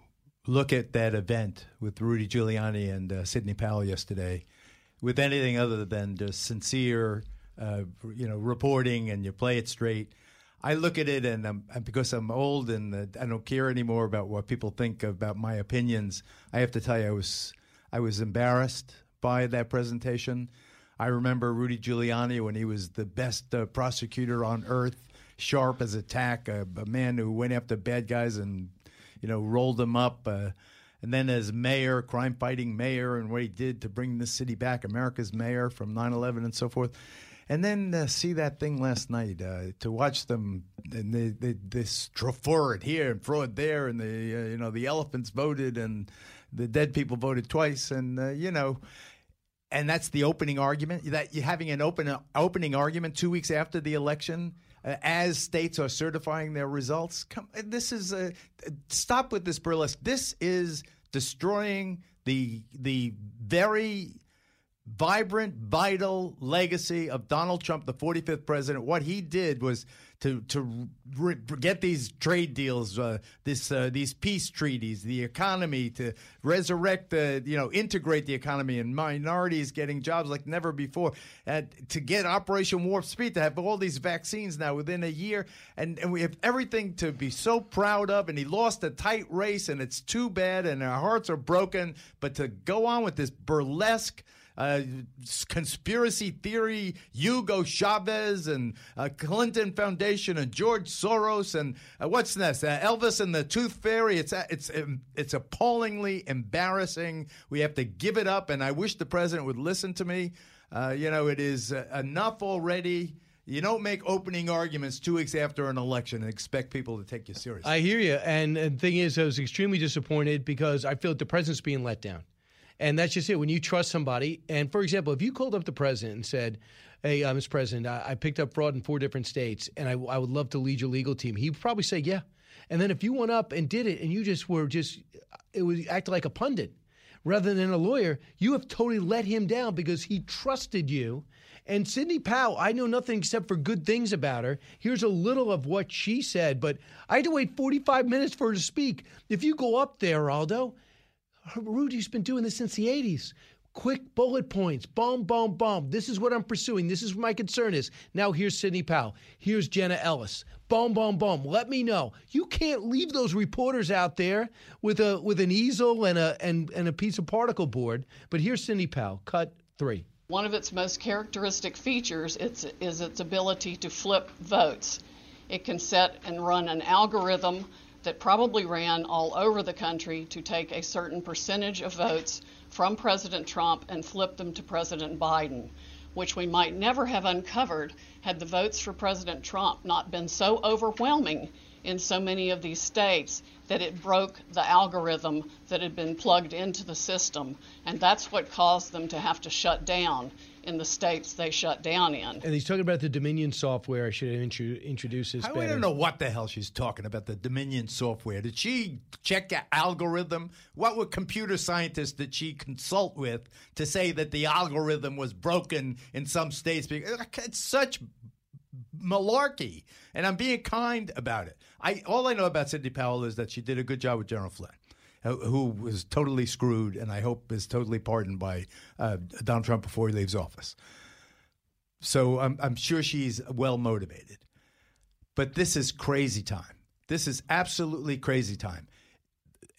look at that event with Rudy Giuliani and uh, Sidney Powell yesterday with anything other than just sincere, uh, you know, reporting and you play it straight. I look at it and, I'm, because I'm old and I don't care anymore about what people think about my opinions. I have to tell you, I was I was embarrassed by that presentation. I remember Rudy Giuliani when he was the best uh, prosecutor on earth, sharp as a tack, a, a man who went after bad guys and you know rolled them up. Uh, and then as mayor, crime fighting mayor, and what he did to bring this city back, America's mayor from 9 11 and so forth. And then uh, see that thing last night, uh, to watch them, and they, they, this forward here and it there, and the uh, you know the elephants voted and the dead people voted twice, and uh, you know, and that's the opening argument that you're having an open opening argument two weeks after the election Uh, as states are certifying their results come uh, this is a uh, stop with this burlesque. This is destroying the the very vibrant, vital legacy of Donald Trump, the 45th president. What he did was to to re- get these trade deals, uh, this uh, these peace treaties, the economy, to resurrect the you know integrate the economy and minorities getting jobs like never before, and to get Operation Warp Speed to have all these vaccines now within a year, and and we have everything to be so proud of. And he lost a tight race, and it's too bad, and our hearts are broken. But to go on with this burlesque uh, conspiracy theory, Hugo Chavez and uh, Clinton Foundation and George Soros and uh, what's next? Uh, Elvis and the Tooth Fairy. It's uh, it's it's appallingly embarrassing. We have to give it up, and I wish the president would listen to me. Uh, you know, it is enough already. You don't make opening arguments two weeks after an election and expect people to take you seriously. I hear you. And, and the thing is, I was extremely disappointed because I feel like the president's being let down. And that's just it. When you trust somebody, and for example, if you called up the president and said, Hey, uh, Mr. President, I, I picked up fraud in four different states and I, I would love to lead your legal team, he'd probably say, Yeah. And then if you went up and did it and you just were just, it would act like a pundit rather than a lawyer, you have totally let him down because he trusted you. And Sidney Powell, I know nothing except for good things about her. Here's a little of what she said, but I had to wait 45 minutes for her to speak. If you go up there, Aldo, Rudy's been doing this since the 80s. Quick bullet points, boom, boom, boom. This is what I'm pursuing. This is what my concern is. Now here's Sidney Powell. Here's Jenna Ellis. Boom, boom, boom. Let me know. You can't leave those reporters out there with a with an easel and a and, and a piece of particle board. But here's Sidney Powell. Cut three. One of its most characteristic features is its ability to flip votes. It can set and run an algorithm that probably ran all over the country to take a certain percentage of votes from President Trump and flip them to President Biden, which we might never have uncovered had the votes for President Trump not been so overwhelming in so many of these states that it broke the algorithm that had been plugged into the system. And that's what caused them to have to shut down in the states they shut down in. And he's talking about the Dominion software. I should have intro- introduced this I better. don't know what the hell she's talking about. The Dominion software. Did she check a algorithm? What were computer scientists did she consult with to say that the algorithm was broken in some states? It's such malarkey, and I'm being kind about it. I all I know about Sidney Powell is that she did a good job with General Flynn. Who- Who was totally screwed, and I hope is totally pardoned by uh, Donald Trump before he leaves office. So I'm, I'm sure she's well motivated. But this is crazy time. This is absolutely crazy time.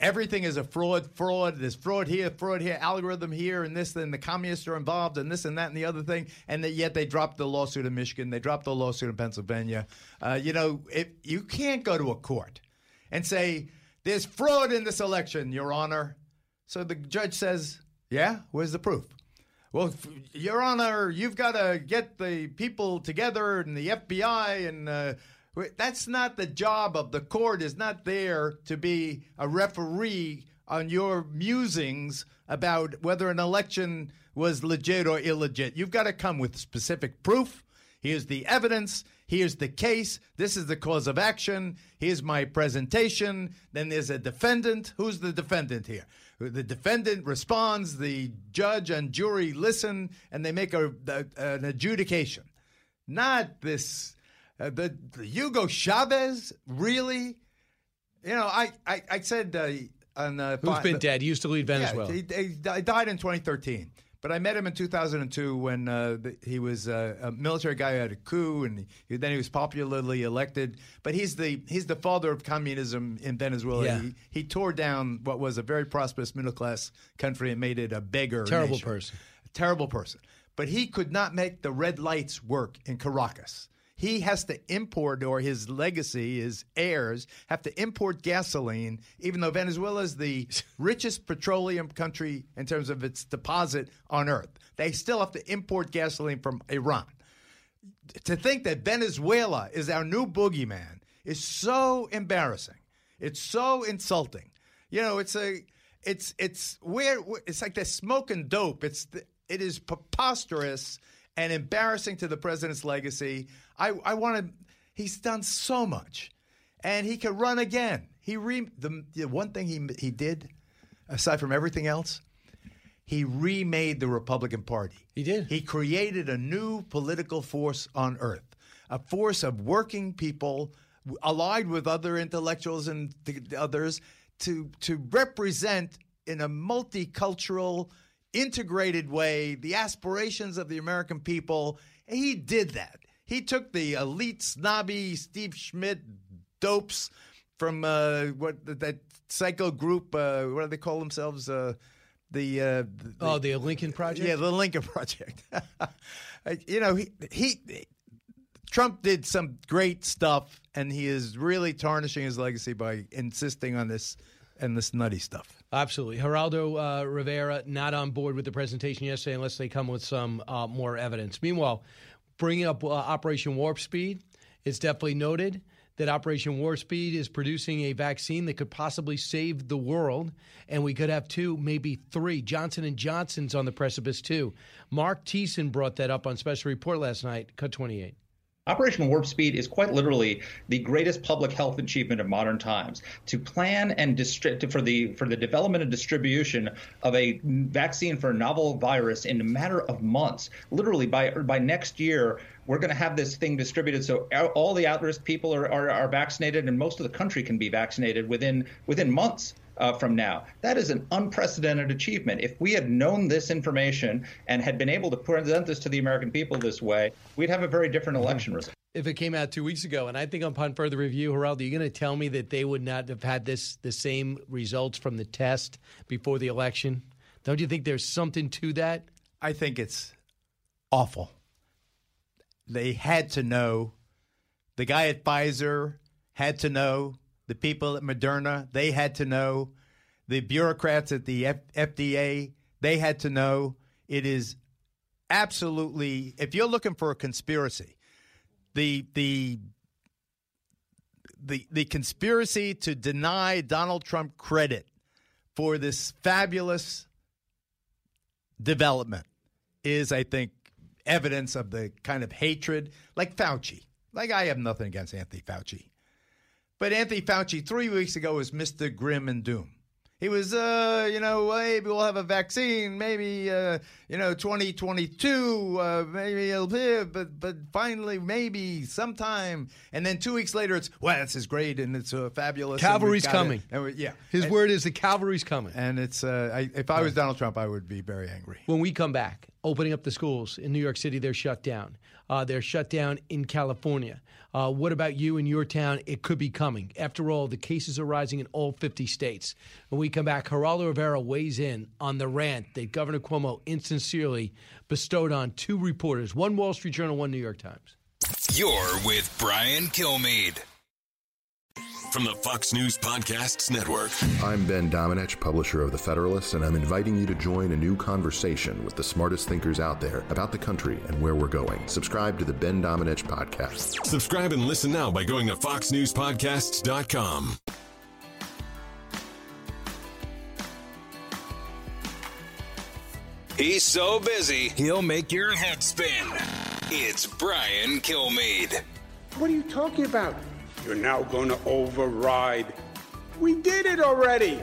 Everything is a fraud, fraud. There's fraud here, fraud here, algorithm here, and this, and the communists are involved, and this and that and the other thing. And that yet they dropped the lawsuit in Michigan, they dropped the lawsuit in Pennsylvania. Uh, you know, if you can't go to a court and say there's fraud in this election, Your Honor. So the judge says, "Yeah, where's the proof?" Well, Your Honor, you've got to get the people together and the FBI, and uh, that's not the job of the court. Is not there to be a referee on your musings about whether an election was legit or illegit. You've got to come with specific proof. Here's the evidence. Here's the case. This is the cause of action. Here's my presentation. Then there's a defendant. Who's the defendant here? The defendant responds. The judge and jury listen, and they make a, a- an adjudication. Not this. Uh, the, the Hugo Chavez, really? You know, I I, I said uh, on uh, Who's been dead? He used to lead Venezuela. Yeah, he, he died in 2013. But I met him in 2002 when uh, the, he was uh, a military guy who had a coup, and he, then he was popularly elected. But he's the he's the father of communism in Venezuela. Yeah. He, he tore down what was a very prosperous middle class country and made it a beggar. Terrible nation. person. A terrible person. But he could not make the red lights work in Caracas. He has to import, or his legacy, his heirs have to import gasoline, even though Venezuela is the richest petroleum country in terms of its deposit on earth. They still have to import gasoline from Iran. To think that Venezuela is our new boogeyman is so embarrassing. It's so insulting. You know, it's a, it's it's where it's like they're smoking dope. It's the, it is preposterous and embarrassing to the president's legacy. I I want to. He's done so much, and he can run again. He re the, the one thing he he did, aside from everything else, he remade the Republican Party. He did. He created a new political force on earth, a force of working people allied with other intellectuals and th- others to to represent in a multicultural, integrated way the aspirations of the American people. And he did that. He took the elite, snobby Steve Schmidt dopes from uh, what that psycho group. Uh, what do they call themselves? Uh, the, uh, the Oh, the Lincoln Project? Yeah, the Lincoln Project. you know, he he Trump did some great stuff, and he is really tarnishing his legacy by insisting on this and this nutty stuff. Absolutely. Geraldo uh, Rivera not on board with the presentation yesterday unless they come with some uh, more evidence. Meanwhile, bringing up uh, Operation Warp Speed, it's definitely noted that Operation Warp Speed is producing a vaccine that could possibly save the world, and we could have two, maybe three. Johnson and Johnson's on the precipice too. Mark Thiessen brought that up on Special Report last night. Cut twenty eight. Operation Warp Speed is quite literally the greatest public health achievement of modern times. To plan and distri- for the for the development and distribution of a vaccine for a novel virus in a matter of months, literally by by next year, we're going to have this thing distributed so all the at-risk people are, are, are vaccinated, and most of the country can be vaccinated within within months uh, from now. That is an unprecedented achievement. If we had known this information and had been able to present this to the American people this way, we'd have a very different election result. If it came out two weeks ago, and I think upon further review, Geraldo, you're going to tell me that they would not have had this the same results from the test before the election. Don't you think there's something to that? I think it's awful. They had to know. The guy at Pfizer had to know. The people at Moderna, they had to know. The bureaucrats at the F- FDA, they had to know. It is absolutely. If you're looking for a conspiracy, the the the the conspiracy to deny Donald Trump credit for this fabulous development is, I think, evidence of the kind of hatred, like Fauci. Like I have nothing against Anthony Fauci, but Anthony Fauci three weeks ago was Mister Grim and Doom. He was, uh, you know, maybe we'll have a vaccine, maybe, uh, you know, 2022, uh, maybe it'll be, but, but finally, maybe sometime. And then two weeks later, it's, well, this is great and it's uh, fabulous. Cavalry's coming. We- yeah. His And- word is the cavalry's coming. And it's, uh, I, if I was Donald Trump, I would be very angry. When we come back, opening up the schools in New York City, they're shut down. Uh, they're shut down in California. Uh, what about you in your town? It could be coming. After all, the cases are rising in all 50 states. When we come back, Geraldo Rivera weighs in on the rant that Governor Cuomo insincerely bestowed on two reporters, one Wall Street Journal, one New York Times. You're with Brian Kilmeade. From the Fox News Podcasts Network. I'm Ben Domenech, publisher of The Federalist, and I'm inviting you to join a new conversation with the smartest thinkers out there about the country and where we're going. Subscribe to the Ben Domenech Podcast. Subscribe and listen now by going to foxnewspodcasts.com. He's so busy, he'll make your head spin. It's Brian Kilmeade. What are you talking about? You're now going to override. We did it already.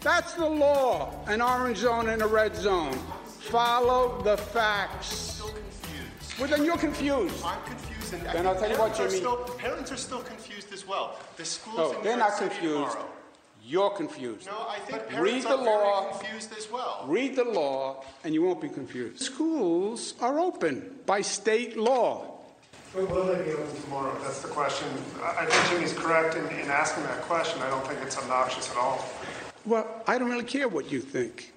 That's the law. An orange zone and a red zone. Follow the facts. Well, then you're confused. I'm confused, and Then I'll tell you what, parents are Jimmy. Still, parents are still confused as well. The schools No, in they're not confused. tomorrow. You're confused. No, I think Read the are law. very confused as well. Read the law, and you won't be confused. Schools are open by state law. Will will they be open tomorrow? That's the question. I I think Jimmy's correct in, in asking that question. I don't think it's obnoxious at all. Well, I don't really care what you think.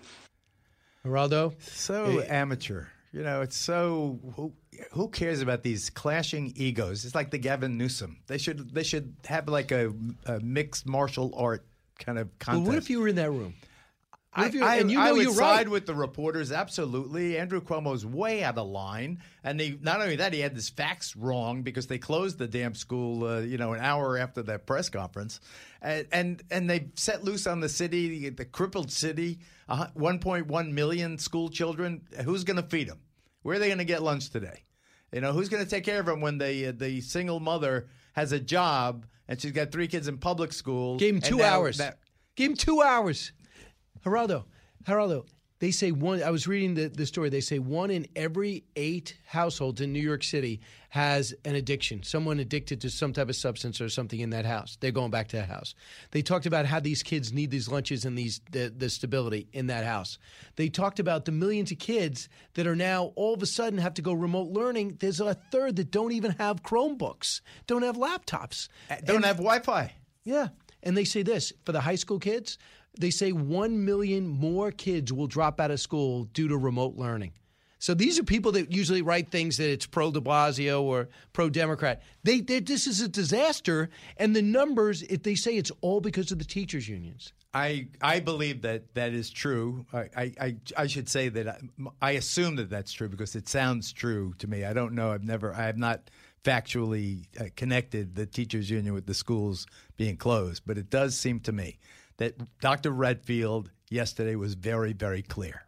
Geraldo? So amateur. You know, it's so who, who cares about these clashing egos? It's like the Gavin Newsom. They should they should have like a, a mixed martial art kind of But contest. what if you were in that room? I, I, and you I know would you're side right. with the reporters, absolutely. Andrew Cuomo's way out of line, and they, not only that, he had his facts wrong because they closed the damn school, uh, you know, an hour after that press conference, and and, and they set loose on the city, the crippled city, uh, 1.1 million school children. Who's going to feed them? Where are they going to get lunch today? You know, who's going to take care of them when the uh, the single mother has a job and she's got three kids in public school? Gave him two hours. that- Give him two hours. Geraldo, Geraldo, they say one. I was reading the, the story. They say one in every eight households in New York City has an addiction. Someone addicted to some type of substance or something in that house. They're going back to that house. They talked about how these kids need these lunches and these the, the stability in that house. They talked about the millions of kids that are now all of a sudden have to go remote learning. There's a third that don't even have Chromebooks, don't have laptops, uh, don't have Wi-Fi. Yeah. And they say this for the high school kids, they say 1 million more kids will drop out of school due to remote learning. So these are people that usually write things that it's pro de Blasio or pro Democrat. They, this is a disaster, and the numbers, if they say it's all because of the teachers' unions. I I believe that that is true. I I, I, I should say that I, I assume that that's true because it sounds true to me. I don't know. I've never. I have not factually uh, connected the teachers union with the schools being closed, but it does seem to me that Dr. Redfield yesterday was very very clear.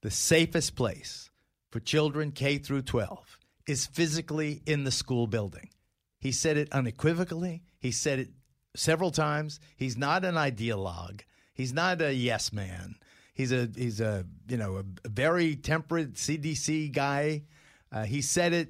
The safest place for children K through 12 is physically in the school building. He said it unequivocally. He said it several times. He's not an ideologue. He's not a yes man. He's a he's a you know a, very temperate CDC guy. Uh, he said it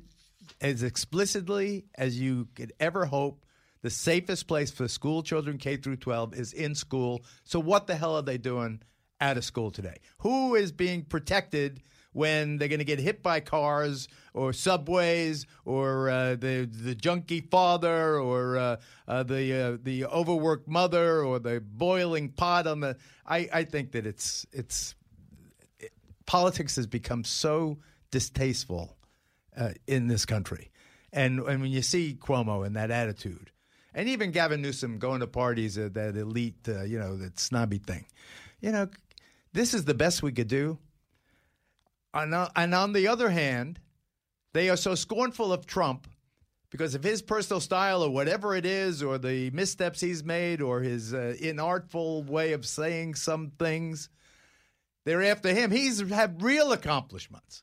as explicitly as you could ever hope. The safest place for school children K through 12 is in school. So what the hell are they doing out of school today? Who is being protected when they're going to get hit by cars or subways or uh, the the junkie father or uh, uh, the uh, the overworked mother or the boiling pot on the? I, I think that it's it's it, politics has become so distasteful uh, in this country, and and when you see Cuomo and that attitude, and even Gavin Newsom going to parties, uh, that elite, uh, you know, that snobby thing, you know, this is the best we could do. And on, and on the other hand, they are so scornful of Trump because of his personal style or whatever it is, or the missteps he's made, or his uh, inartful way of saying some things. They're after him. He's had real accomplishments.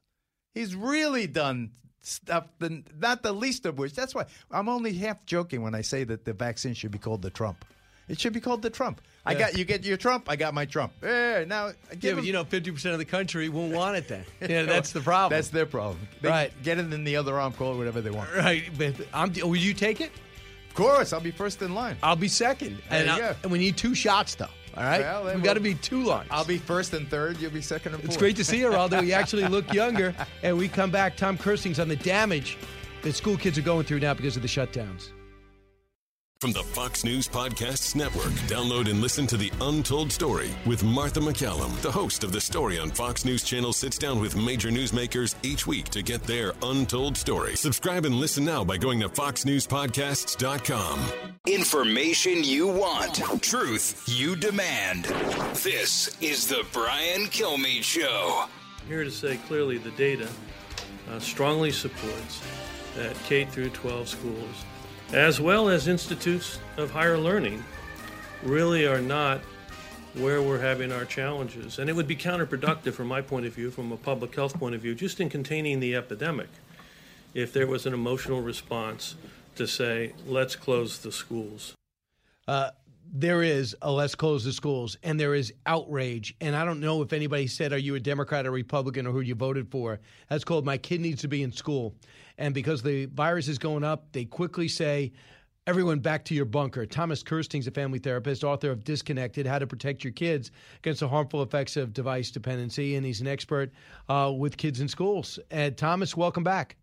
He's really done stuff, the, not the least of which. That's why I'm only half joking when I say that the vaccine should be called the Trump. It should be called the Trump. I got you get your Trump. I got my Trump. Yeah, now Yeah, but you know, 50% of the country won't want it then. Yeah, that's the problem. That's their problem. They Right. Get it in the other arm. Call it whatever they want. Right. But I'm, will you take it? Of course, I'll be first in line. I'll be second. There and, you I- go. and we need two shots, though. All right? Well, we got to be two lines. I'll be first and third. You'll be second and fourth. It's great to see you, Aldo. You actually look younger. And we come back. Tom Kersting's on the damage that school kids are going through now because of the shutdowns. From the Fox News Podcasts Network, download and listen to The Untold Story with Martha MacCallum. The host of The Story on Fox News Channel sits down with major newsmakers each week to get their untold story. Subscribe and listen now by going to foxnewspodcasts.com. Information you want, truth you demand. This is the Brian Kilmeade Show. here to say clearly the data uh, strongly supports that K through 12 schools, as well as institutes of higher learning, really are not where we're having our challenges. And it would be counterproductive from my point of view, from a public health point of view, just in containing the epidemic, if there was an emotional response to say, let's close the schools. Uh, there is a let's close the schools, and there is outrage. And I don't know if anybody said, Are you a Democrat or Republican or who you voted for? That's called My Kid Needs to Be in School. And because the virus is going up, they quickly say, Everyone back to your bunker. Thomas Kersting's a family therapist, author of Disconnected How to Protect Your Kids Against the Harmful Effects of Device Dependency. And he's an expert uh, with kids in schools. And Thomas, welcome back.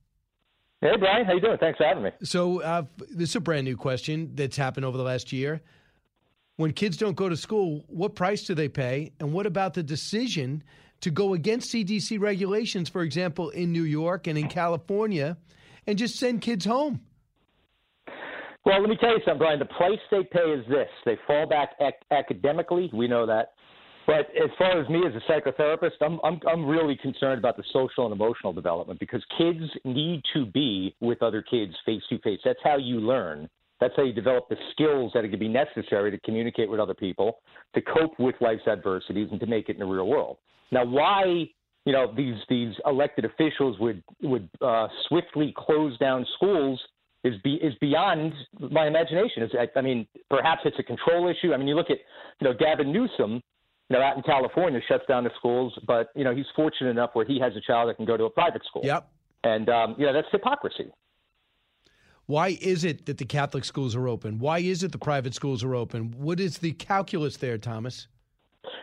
Hey, Brian, how you doing? Thanks for having me. So uh, this is a brand new question that's happened over the last year. When kids don't go to school, what price do they pay? And what about the decision to go against CDC regulations, for example, in New York and in California, and just send kids home? Well, let me tell you something, Brian. The price they pay is this: they fall back ac- academically. We know that. But as far as me as a psychotherapist, I'm, I'm I'm really concerned about the social and emotional development because kids need to be with other kids face to face. That's how you learn. That's how you develop the skills that are going to be necessary to communicate with other people, to cope with life's adversities, and to make it in the real world. Now, why you know these these elected officials would would uh, swiftly close down schools is be is beyond my imagination. Is I, I mean, perhaps it's a control issue. I mean, you look at you know Gavin Newsom, you know, out in California shuts down the schools, but you know he's fortunate enough where he has a child that can go to a private school. Yep. And um, you know that's hypocrisy. Why is it that the Catholic schools are open? Why is it the private schools are open? What is the calculus there, Thomas?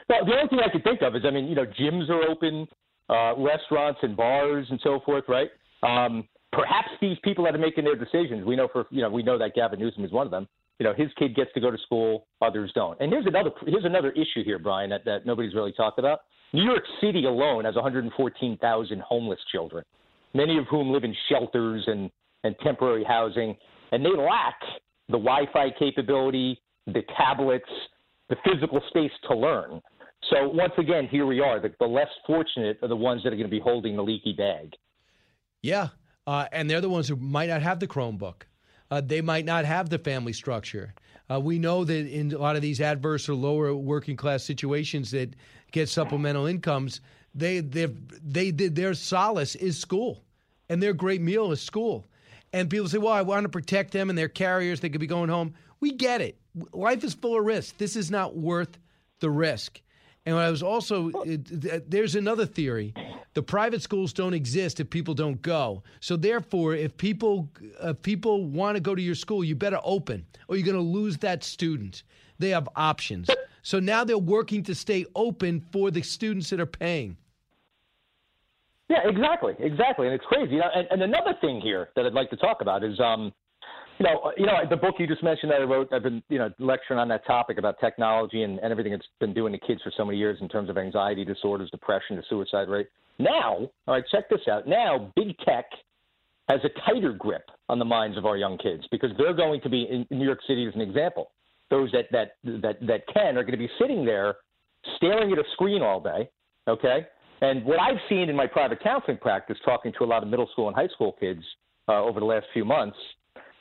Well, the only thing I could think of is, I mean, you know, gyms are open, uh, restaurants and bars and so forth, right? Um, perhaps these people that are making their decisions, we know for, you know, we know that Gavin Newsom is one of them. You know, his kid gets to go to school, others don't. And here's another here's another issue here, Brian, that, that nobody's really talked about. New York City alone has 114,000 homeless children, many of whom live in shelters and, and temporary housing, and they lack the Wi-Fi capability, the tablets, the physical space to learn. So once again, here we are. The, the less fortunate are the ones that are going to be holding the leaky bag. Yeah, uh, and they're the ones who might not have the Chromebook. Uh, they might not have the family structure. Uh, we know that in a lot of these adverse or lower working class situations that get supplemental incomes, they they they their solace is school, and their great meal is school. And people say, "Well, I want to protect them and their carriers. They could be going home." We get it. Life is full of risks. This is not worth the risk. And I was also there's another theory: the private schools don't exist if people don't go. So therefore, if people if people want to go to your school, you better open, or you're going to lose that student. They have options. So now they're working to stay open for the students that are paying. Yeah, exactly, exactly, and it's crazy. And, and another thing here that I'd like to talk about is, um, you know, you know, the book you just mentioned that I wrote. I've been, you know, lecturing on that topic about technology and, and everything it's been doing to kids for so many years in terms of anxiety disorders, depression, the suicide rate. Now, all right, check this out. Now, big tech has a tighter grip on the minds of our young kids because they're going to be in New York City as an example. Those that that that that can are going to be sitting there staring at a screen all day. Okay, and what I've seen in my private counseling practice, talking to a lot of middle school and high school kids uh, over the last few months,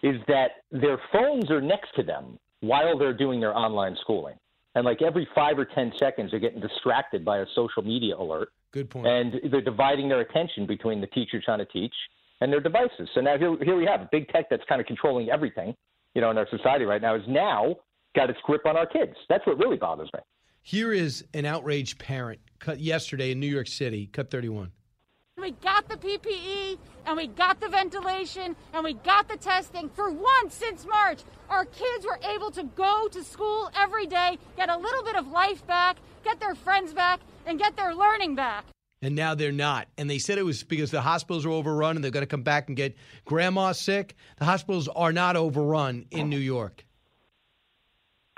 is that their phones are next to them while they're doing their online schooling. And like every five or 10 seconds, they're getting distracted by a social media alert. Good point. And they're dividing their attention between the teacher trying to teach and their devices. So now here, here we have big tech that's kind of controlling everything, you know, in our society right now is now got its grip on our kids. That's what really bothers me. Here is an outraged parent cut yesterday in New York City, cut 31. We got the PPE and we got the ventilation and we got the testing. For once since March, our kids were able to go to school every day, get a little bit of life back, get their friends back, and get their learning back. And now they're not. And they said it was because the hospitals are overrun and they're going to come back and get grandma sick. The hospitals are not overrun in oh. New York.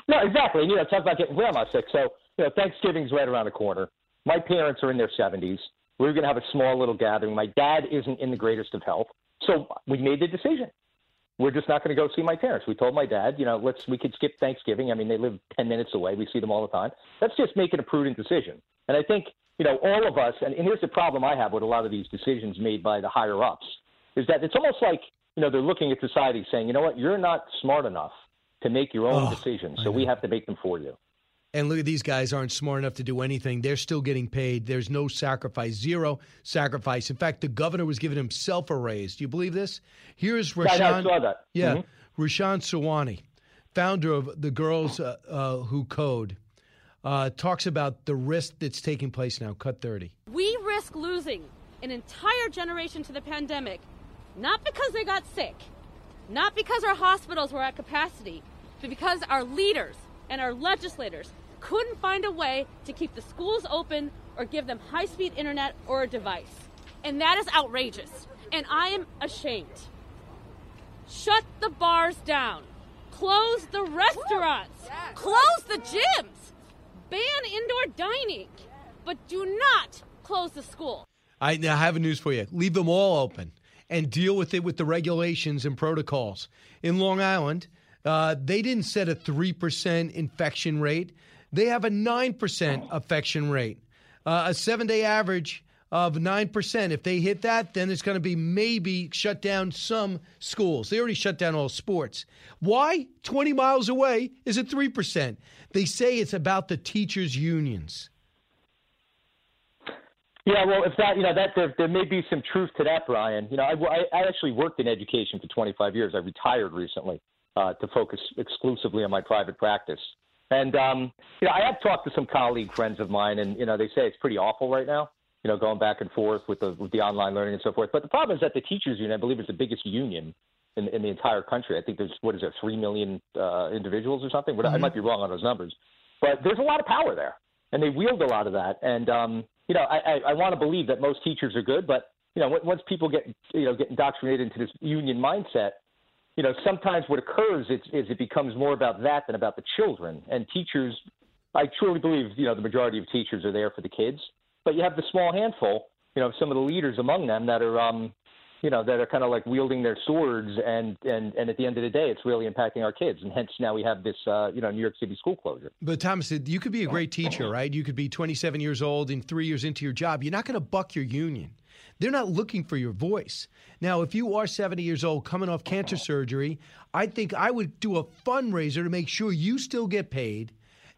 No, exactly. You know, talk about getting grandma sick. So, you know, Thanksgiving's right around the corner. My parents are in their 70s. We are going to have a small little gathering. My dad isn't in the greatest of health. So we made the decision. We're just not going to go see my parents. We told my dad, you know, let's we could skip Thanksgiving. I mean, they live 10 minutes away. We see them all the time. Let's just make it a prudent decision. And I think, you know, all of us, and, and here's the problem I have with a lot of these decisions made by the higher ups, is that it's almost like, you know, they're looking at society saying, you know what, you're not smart enough to make your own Oh, decisions. So we have to make them for you. And look at these guys aren't smart enough to do anything. They're still getting paid. There's no sacrifice, zero sacrifice. In fact, the governor was giving himself a raise. Do you believe this? Here's Yeah, I know, Rashawn. saw that. Yeah, Mhm. Reshma Saujani, founder of the Girls uh, uh, Who Code, uh, talks about the risk that's taking place now. Cut thirty. We risk losing an entire generation to the pandemic, not because they got sick, not because our hospitals were at capacity, but because our leaders and our legislators couldn't find a way to keep the schools open or give them high speed internet or a device. And that is outrageous. And I am ashamed. Shut the bars down. Close the restaurants. Close the gyms. Ban indoor dining. But do not close the school. I now have a news for you. Leave them all open and deal with it with the regulations and protocols. In Long Island, uh, they didn't set a 3% infection rate, they have a 9% infection rate, uh, a seven day average of 9%. If they hit that, then it's going to be maybe shut down some schools. They already shut down all sports. Why? 20 miles away is at 3%. They say it's about the teachers' unions. Yeah, well, if that, you know, that there, there may be some truth to that, Brian. You know, I, I, I actually worked in education for 25 years. I retired recently uh, to focus exclusively on my private practice. And, um, you know, I have talked to some colleague friends of mine, and, you know, they say it's pretty awful right now, you know, going back and forth with the, with the online learning and so forth. But the problem is that the teachers union, I believe, is the biggest union in, in the entire country. I think there's, what is it, 3 million uh, individuals or something? But I might be wrong on those numbers. But there's a lot of power there, and they wield a lot of that. And, um, you know, I, I, I want to believe that most teachers are good, but, you know, once people get, you know, get indoctrinated into this union mindset, you know, sometimes what occurs is, is it becomes more about that than about the children. And teachers, I truly believe, you know, the majority of teachers are there for the kids, but you have the small handful, you know, some of the leaders among them that are, um, you know, that are kind of like wielding their swords, and and and at the end of the day, it's really impacting our kids, and hence now we have this, uh, you know, New York City school closure. But Thomas, you could be a great teacher, right? You could be 27 years old and three years into your job. You're not going to buck your union. They're not looking for your voice. Now, if you are 70 years old coming off cancer surgery, I think I would do a fundraiser to make sure you still get paid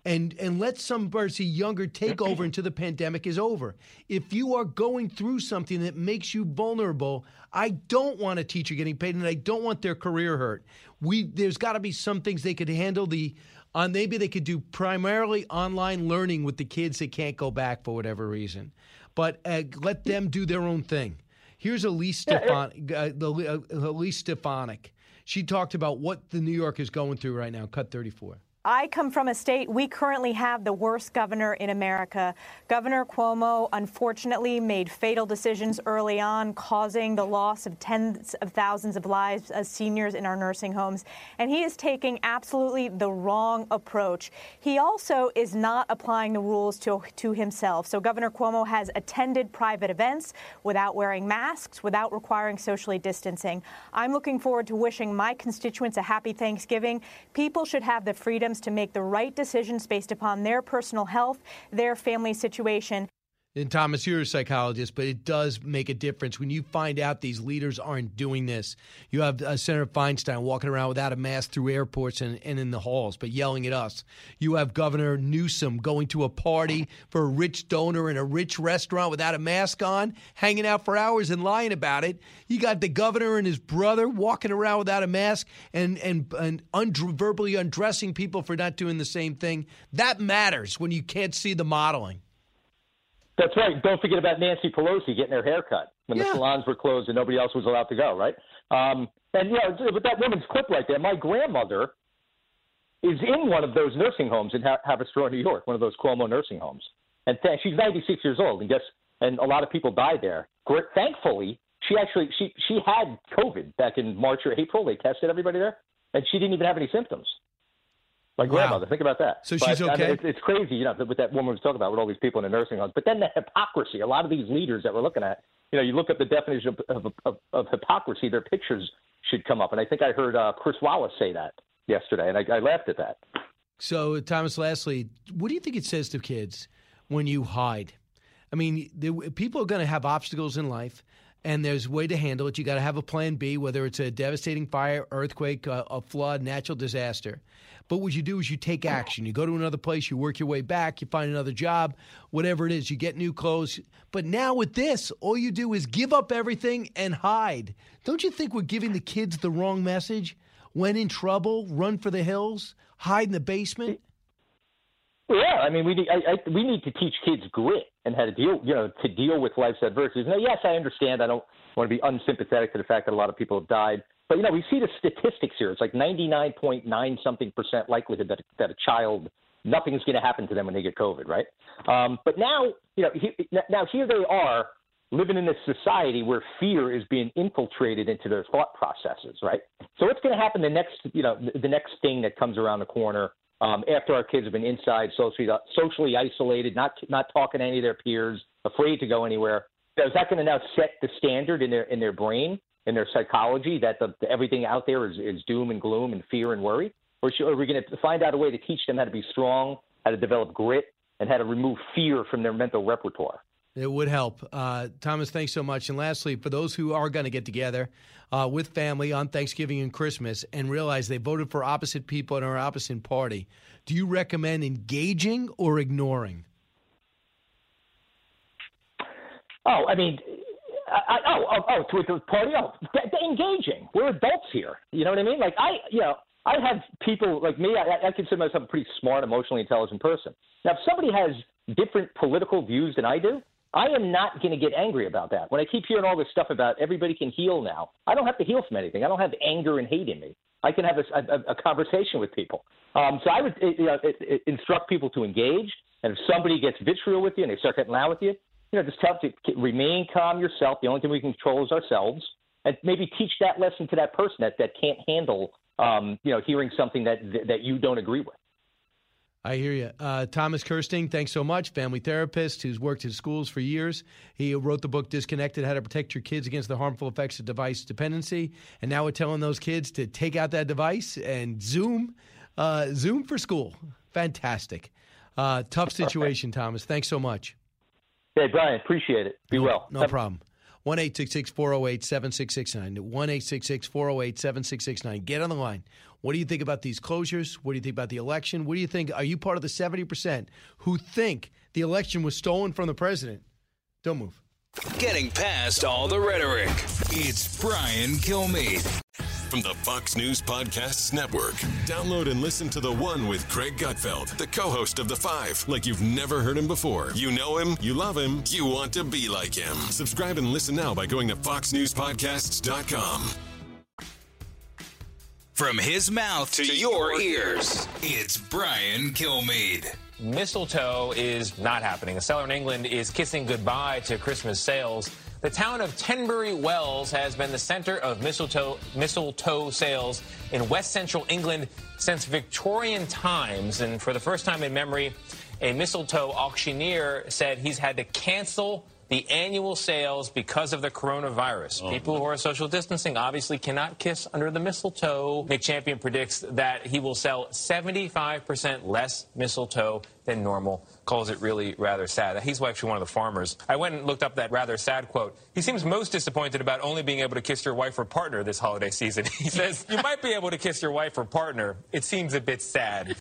and and let some person younger take over until the pandemic is over. If you are going through something that makes you vulnerable, I don't want a teacher getting paid, and I don't want their career hurt. We there's got to be some things they could handle. The on maybe they could do primarily online learning with the kids that can't go back for whatever reason, but uh, let them do their own thing. Here's Elise Stefan, uh, the, uh, Elise Stefanik. She talked about what the New York is going through right now. Cut 34. I come from a state, we currently have the worst governor in America. Governor Cuomo unfortunately made fatal decisions early on, causing the loss of tens of thousands of lives as seniors in our nursing homes. And he is taking absolutely the wrong approach. He also is not applying the rules to, to himself. So Governor Cuomo has attended private events without wearing masks, without requiring socially distancing. I'm looking forward to wishing my constituents a happy Thanksgiving. People should have the to make the right decisions based upon their personal health, their family situation. And Thomas, you're a psychologist, but it does make a difference when you find out these leaders aren't doing this. You have uh, Senator Feinstein walking around without a mask through airports and, and in the halls, but yelling at us. You have Governor Newsom going to a party for a rich donor in a rich restaurant without a mask on, hanging out for hours and lying about it. You got the governor and his brother walking around without a mask and and and verbally undressing people for not doing the same thing. That matters when you can't see the modeling. That's right. Don't forget about Nancy Pelosi getting her hair cut when Yeah. the salons were closed and nobody else was allowed to go, right? Um, and, you know, with that woman's clip right there, my grandmother is in one of those nursing homes in ha- Haverstraw, New York, one of those Cuomo nursing homes. And th- she's 96 years old, and guess, and a lot of people died there. Thankfully, she actually she she had COVID back in March or April. They tested everybody there, and she didn't even have any symptoms. My Wow. grandmother, think about that. So But, she's I mean, okay? it's, it's crazy, you know, what that woman was talking about with all these people in the nursing homes. But then the hypocrisy. A lot of these leaders that we're looking at, you know, you look at the definition of, of, of, of hypocrisy, their pictures should come up. And I think I heard uh, Chris Wallace say that yesterday, and I, I laughed at that. So, Thomas, lastly, what do you think it says to kids when you hide? I mean, people are going to have obstacles in life, and there's a way to handle it. You got to have a plan B, whether it's a devastating fire, earthquake, a, a flood, natural disaster. But what you do is you take action. You go to another place, you work your way back, you find another job, whatever it is, you get new clothes. But now with this, all you do is give up everything and hide. Don't you think we're giving the kids the wrong message? When in trouble, run for the hills, hide in the basement? Yeah, I mean, we need I, I, we need to teach kids grit and how to deal, you know, to deal with life's adversities. Now, yes, I understand. I don't want to be unsympathetic to the fact that a lot of people have died, but you know, we see the statistics here. It's like ninety nine point nine something percent likelihood that that a child nothing's going to happen to them when they get COVID, right? Um, but now, you know, he, now here they are living in this society where fear is being infiltrated into their thought processes, right? So what's going to happen the next, you know, the next thing that comes around the corner um, after our kids have been inside, socially socially isolated, not not talking to any of their peers, afraid to go anywhere? Is that going to now set the standard in their in their brain, in their psychology, that the, everything out there is, is doom and gloom and fear and worry? Or should, are we going to find out a way to teach them how to be strong, how to develop grit, and how to remove fear from their mental repertoire? It would help. Uh, Thomas, thanks so much. And lastly, for those who are going to get together uh, with family on Thanksgiving and Christmas and realize they voted for opposite people in our opposite party, do you recommend engaging or ignoring? Oh, I mean, I, oh, oh, oh, to the party. Oh, engaging. We're adults here. You know what I mean? Like I, you know, I have people like me. I, I consider myself a pretty smart, emotionally intelligent person. Now, if somebody has different political views than I do, I am not going to get angry about that. When I keep hearing all this stuff about everybody can heal now, I don't have to heal from anything. I don't have anger and hate in me. I can have a, a, a conversation with people. Um, so I would you know, instruct people to engage. And if somebody gets vitriol with you and they start getting loud with you, you know, just tell them to remain calm yourself. The only thing we can control is ourselves. And maybe teach that lesson to that person that, that can't handle, um, you know, hearing something that that you don't agree with. I hear you. Uh, Thomas Kersting, thanks so much. Family therapist who's worked in schools for years. He wrote the book Disconnected How to Protect Your Kids Against the Harmful Effects of Device Dependency. And now we're telling those kids to take out that device and Zoom, uh, Zoom for school. Fantastic. Uh, tough situation, Thomas. Thanks so much. Hey, Brian, appreciate it. Be no, well. No problem. 1 408 7669. 1 408 7669. Get on the line. What do you think about these closures? What do you think about the election? What do you think? Are you part of the 70% who think the election was stolen from the president? Don't move. Getting past all the rhetoric. It's Brian Kilmeade. From the Fox News Podcasts Network. Download and listen to The One with Greg Gutfeld, the co host of The Five, like you've never heard him before. You know him, you love him, you want to be like him. Subscribe and listen now by going to FoxNewsPodcasts.com. From his mouth to, your ears, it's Brian Kilmeade. Mistletoe is not happening. A seller in England is kissing goodbye to Christmas sales. The town of Tenbury Wells has been the center of mistletoe, mistletoe sales in west central England since Victorian times. And for the first time in memory, a mistletoe auctioneer said he's had to cancel the annual sales because of the coronavirus. Oh, People who are social distancing obviously cannot kiss under the mistletoe. Nick Champion predicts that he will sell 75% less mistletoe than normal. Calls it really rather sad. He's actually one of the farmers. I went and looked up that rather sad quote. He seems most disappointed about only being able to kiss your wife or partner this holiday season. He says, You might be able to kiss your wife or partner. It seems a bit sad.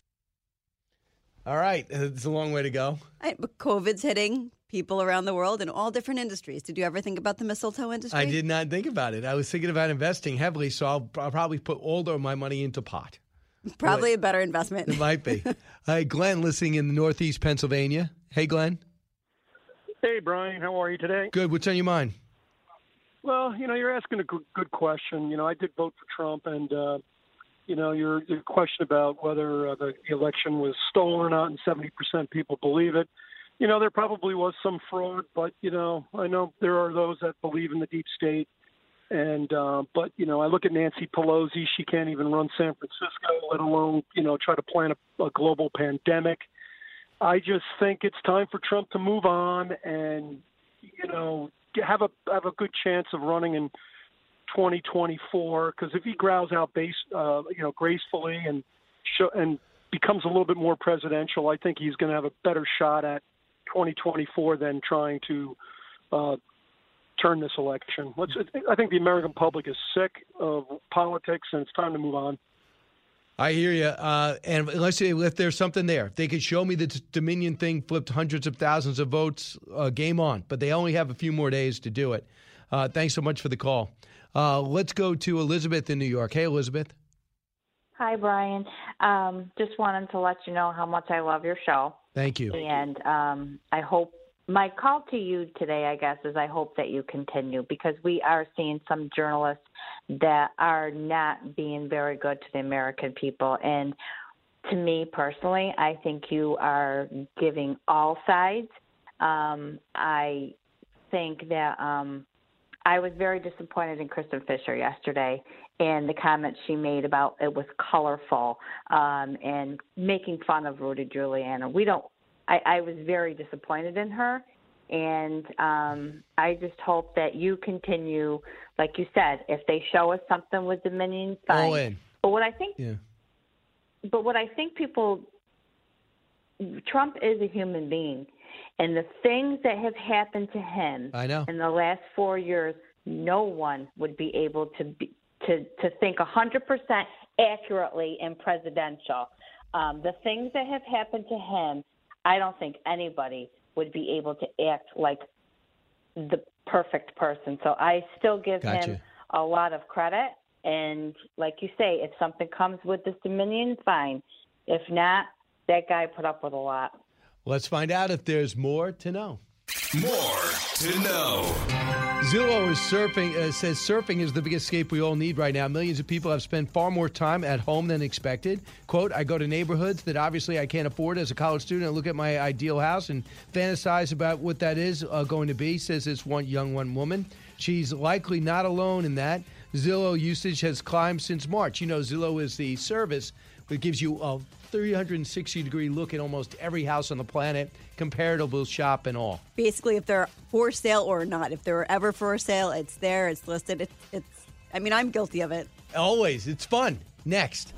All right, uh, it's a long way to go. Right, but COVID's hitting people around the world in all different industries. Did you ever think about the mistletoe industry? I did not think about it. I was thinking about investing heavily, so I'll, I'll probably put all of my money into pot. Probably a better investment. It might be. Hi, Glenn, listening in Northeast Pennsylvania. Hey, Glenn. Hey, Brian, how are you today? Good. What's on your mind? Well, you know, you're asking a good, good question. You know, I did vote for Trump, and uh, you know, your, your question about whether uh, the election was stolen or not, and 70% people believe it. You know, there probably was some fraud, but you know, I know there are those that believe in the deep state. And uh, but you know, I look at Nancy Pelosi; she can't even run San Francisco, let alone you know try to plan a, a global pandemic. I just think it's time for Trump to move on and you know have a have a good chance of running in 2024 because if he grows out base uh, you know gracefully and show, and becomes a little bit more presidential, I think he's going to have a better shot at 2024 than trying to uh, turn this election. Let's, I think the American public is sick of politics and it's time to move on. I hear you. Uh, and let's say if there's something there, if they could show me the Dominion thing flipped hundreds of thousands of votes, uh, game on. But they only have a few more days to do it. Uh, thanks so much for the call. Uh, let's go to Elizabeth in New York. Hey, Elizabeth. Hi, Brian. Um, just wanted to let you know how much I love your show. Thank you. And um, I hope my call to you today, I guess, is I hope that you continue because we are seeing some journalists that are not being very good to the American people. And to me personally, I think you are giving all sides. Um, I think that um, I was very disappointed in Kristin Fisher yesterday and the comments she made about it was colorful um, and making fun of Rudy Giuliani. We don't. I, I was very disappointed in her, and um, I just hope that you continue, like you said, if they show us something with Dominion, fine. All in. But what I think, Yeah. but what I think people, Trump is a human being, and the things that have happened to him I know. in the last four years, no one would be able to be, to to think 100% accurately in presidential. Um, the things that have happened to him, I don't think anybody would be able to act like the perfect person. So I still give Gotcha. him a lot of credit. And like you say, if something comes with this Dominion, fine. If not, that guy put up with a lot. Let's find out if there's more to know. More to know. Zillow is surfing. Uh, says surfing is the biggest escape we all need right now. Millions of people have spent far more time at home than expected. "Quote: I go to neighborhoods that obviously I can't afford as a college student. and look at my ideal house and fantasize about what that is uh, going to be." Says this one young one woman. She's likely not alone in that. Zillow usage has climbed since March. You know, Zillow is the service that gives you a 360 degree look at almost every house on the planet, comparable shop and all. Basically, if they're for sale or not, if they're ever for sale, it's there, it's listed. It's, it's I mean, I'm guilty of it. Always. It's fun. Next.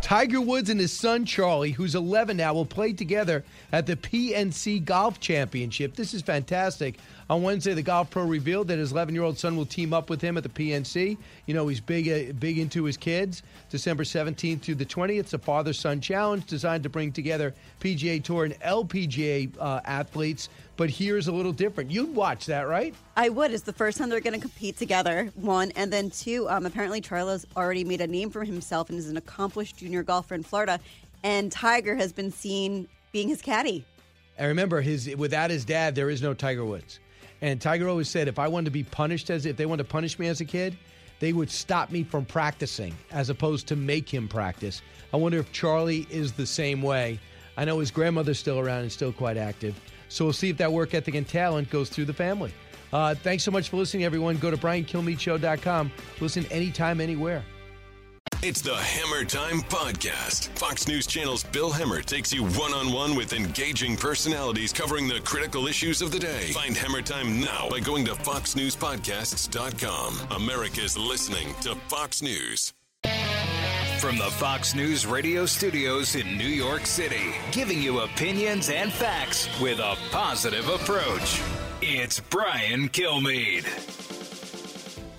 Tiger Woods and his son Charlie, who's 11 now, will play together at the PNC Golf Championship. This is fantastic. On Wednesday, the Golf Pro revealed that his 11-year-old son will team up with him at the PNC. You know, he's big, uh, big into his kids. December 17th through the 20th, it's a father-son challenge designed to bring together PGA Tour and LPGA uh, athletes. But here's a little different. You'd watch that, right? I would. It's the first time they're going to compete together. One and then two. Um, apparently, Charlie's already made a name for himself and is an accomplished junior golfer in Florida. And Tiger has been seen being his caddy. And remember, his without his dad, there is no Tiger Woods. And Tiger always said, if I wanted to be punished as if they wanted to punish me as a kid, they would stop me from practicing as opposed to make him practice. I wonder if Charlie is the same way. I know his grandmother's still around and still quite active. So we'll see if that work ethic and talent goes through the family. Uh, thanks so much for listening, everyone. Go to BrianKilmeadshow.com. Listen anytime, anywhere. It's the Hemmer Time Podcast. Fox News Channel's Bill Hemmer takes you one on one with engaging personalities covering the critical issues of the day. Find Hemmer Time now by going to FoxNewsPodcasts.com. America's listening to Fox News. From the Fox News radio studios in New York City, giving you opinions and facts with a positive approach. It's Brian Kilmeade.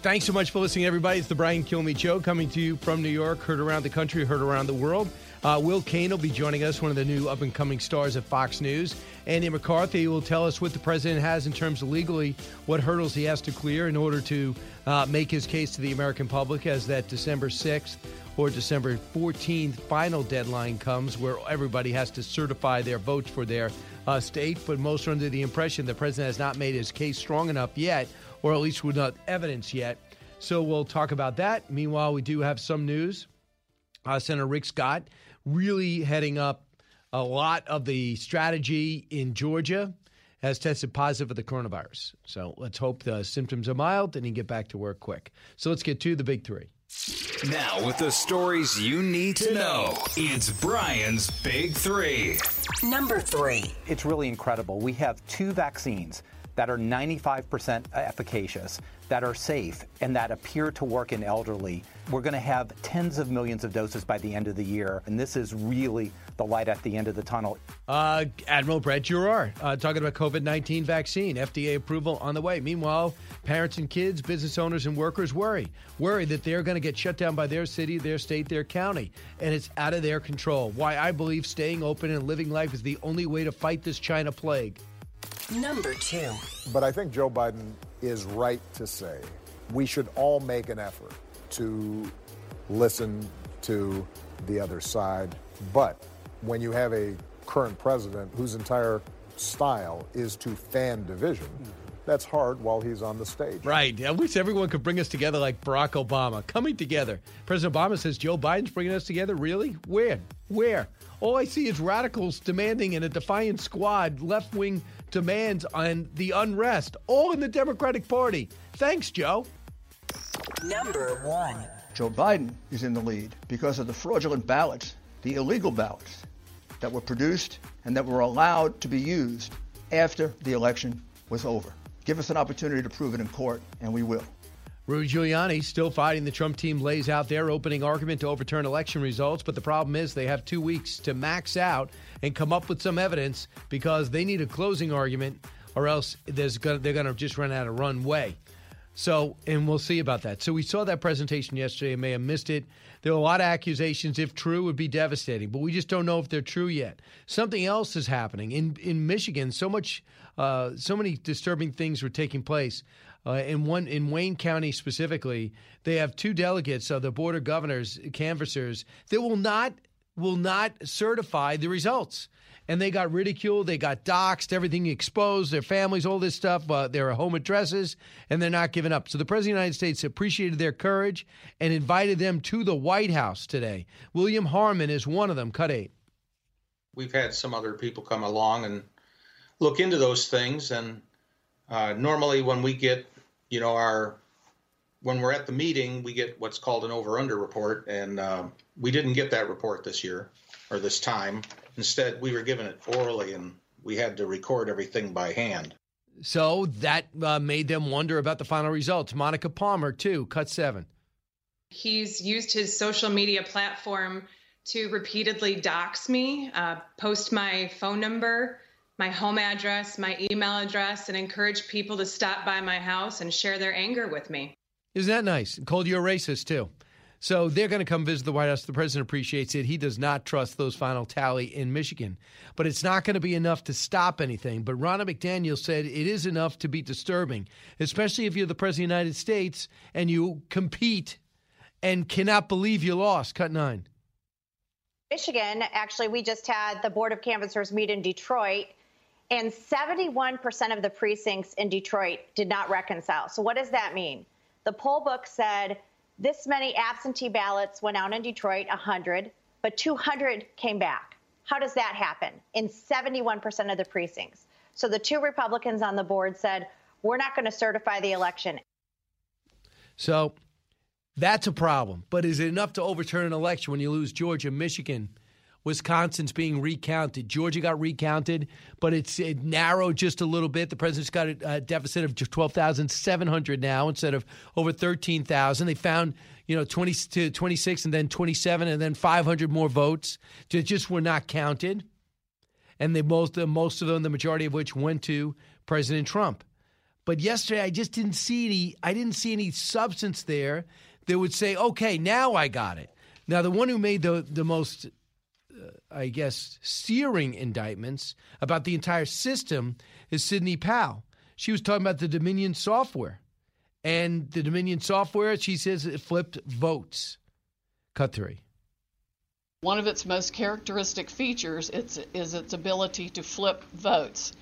Thanks so much for listening, everybody. It's the Brian Kilmeade Show coming to you from New York, heard around the country, heard around the world. Uh, Will Cain will be joining us, one of the new up and coming stars at Fox News. Andy McCarthy will tell us what the president has in terms of legally, what hurdles he has to clear in order to uh, make his case to the American public as that December 6th or December 14th final deadline comes, where everybody has to certify their votes for their uh, state. But most are under the impression the president has not made his case strong enough yet or at least without evidence yet. So we'll talk about that. Meanwhile, we do have some news. Uh, Senator Rick Scott really heading up a lot of the strategy in Georgia has tested positive for the coronavirus. So let's hope the symptoms are mild and he can get back to work quick. So let's get to the big three. Now, with the stories you need to know, it's Brian's Big Three. Number three. It's really incredible. We have two vaccines that are 95% efficacious, that are safe, and that appear to work in elderly. We're going to have tens of millions of doses by the end of the year, and this is really the light at the end of the tunnel. Uh, Admiral Brett Giroir uh, talking about COVID 19 vaccine, FDA approval on the way. Meanwhile, parents and kids, business owners and workers worry. Worry that they're going to get shut down by their city, their state, their county, and it's out of their control. Why I believe staying open and living life is the only way to fight this China plague. Number two. But I think Joe Biden is right to say we should all make an effort to listen to the other side. But when you have a current president whose entire style is to fan division, that's hard while he's on the stage. Right. I wish everyone could bring us together like Barack Obama. Coming together. President Obama says Joe Biden's bringing us together. Really? Where? Where? All I see is radicals demanding in a defiant squad left wing demands on the unrest, all in the Democratic Party. Thanks, Joe. Number one. Joe Biden is in the lead because of the fraudulent ballots, the illegal ballots that were produced and that were allowed to be used after the election was over. Give us an opportunity to prove it in court, and we will. Rudy Giuliani still fighting. The Trump team lays out their opening argument to overturn election results, but the problem is they have two weeks to max out and come up with some evidence because they need a closing argument, or else gonna, they're going to just run out of runway. So, and we'll see about that. So, we saw that presentation yesterday. I may have missed it. There were a lot of accusations. If true, would be devastating, but we just don't know if they're true yet. Something else is happening in in Michigan. So much, uh, so many disturbing things were taking place. Uh, in one in Wayne County specifically, they have two delegates of the board of governors canvassers that will not will not certify the results. And they got ridiculed, they got doxxed, everything exposed, their families, all this stuff, uh, their home addresses, and they're not giving up. So the President of the United States appreciated their courage and invited them to the White House today. William Hartmann is one of them. Cut eight. We've had some other people come along and look into those things. And uh, normally, when we get you know, our when we're at the meeting, we get what's called an over under report, and uh, we didn't get that report this year or this time. Instead, we were given it orally, and we had to record everything by hand. So that uh, made them wonder about the final results. Monica Palmer, too, cut seven. He's used his social media platform to repeatedly dox me, uh, post my phone number, my home address, my email address, and encourage people to stop by my house and share their anger with me. Isn't that nice? Called you a racist, too. So they're going to come visit the White House. The president appreciates it. He does not trust those final tally in Michigan. But it's not going to be enough to stop anything. But Ronna McDaniel said it is enough to be disturbing, especially if you're the president of the United States and you compete and cannot believe you lost. Cut nine. Michigan, actually, we just had the Board of Canvassers meet in Detroit and 71% of the precincts in Detroit did not reconcile. So, what does that mean? The poll book said this many absentee ballots went out in Detroit, 100, but 200 came back. How does that happen in 71% of the precincts? So, the two Republicans on the board said, we're not going to certify the election. So, That's a problem. But is it enough to overturn an election when you lose Georgia, Michigan? Wisconsin's being recounted. Georgia got recounted, but it's it narrowed just a little bit. The president's got a, deficit of 12,700 now instead of over 13,000. They found, you know, 20 to 26 and then 27 and then 500 more votes that just were not counted. And they most most of them, the majority of which went to President Trump. But yesterday I just didn't see any I didn't see any substance there that would say, "Okay, now I got it." Now the one who made the the most Uh, I guess, searing indictments about the entire system is Sidney Powell. She was talking about the Dominion software. And the Dominion software, she says, it flipped votes. Cut three. One of its most characteristic features is its ability to flip votes.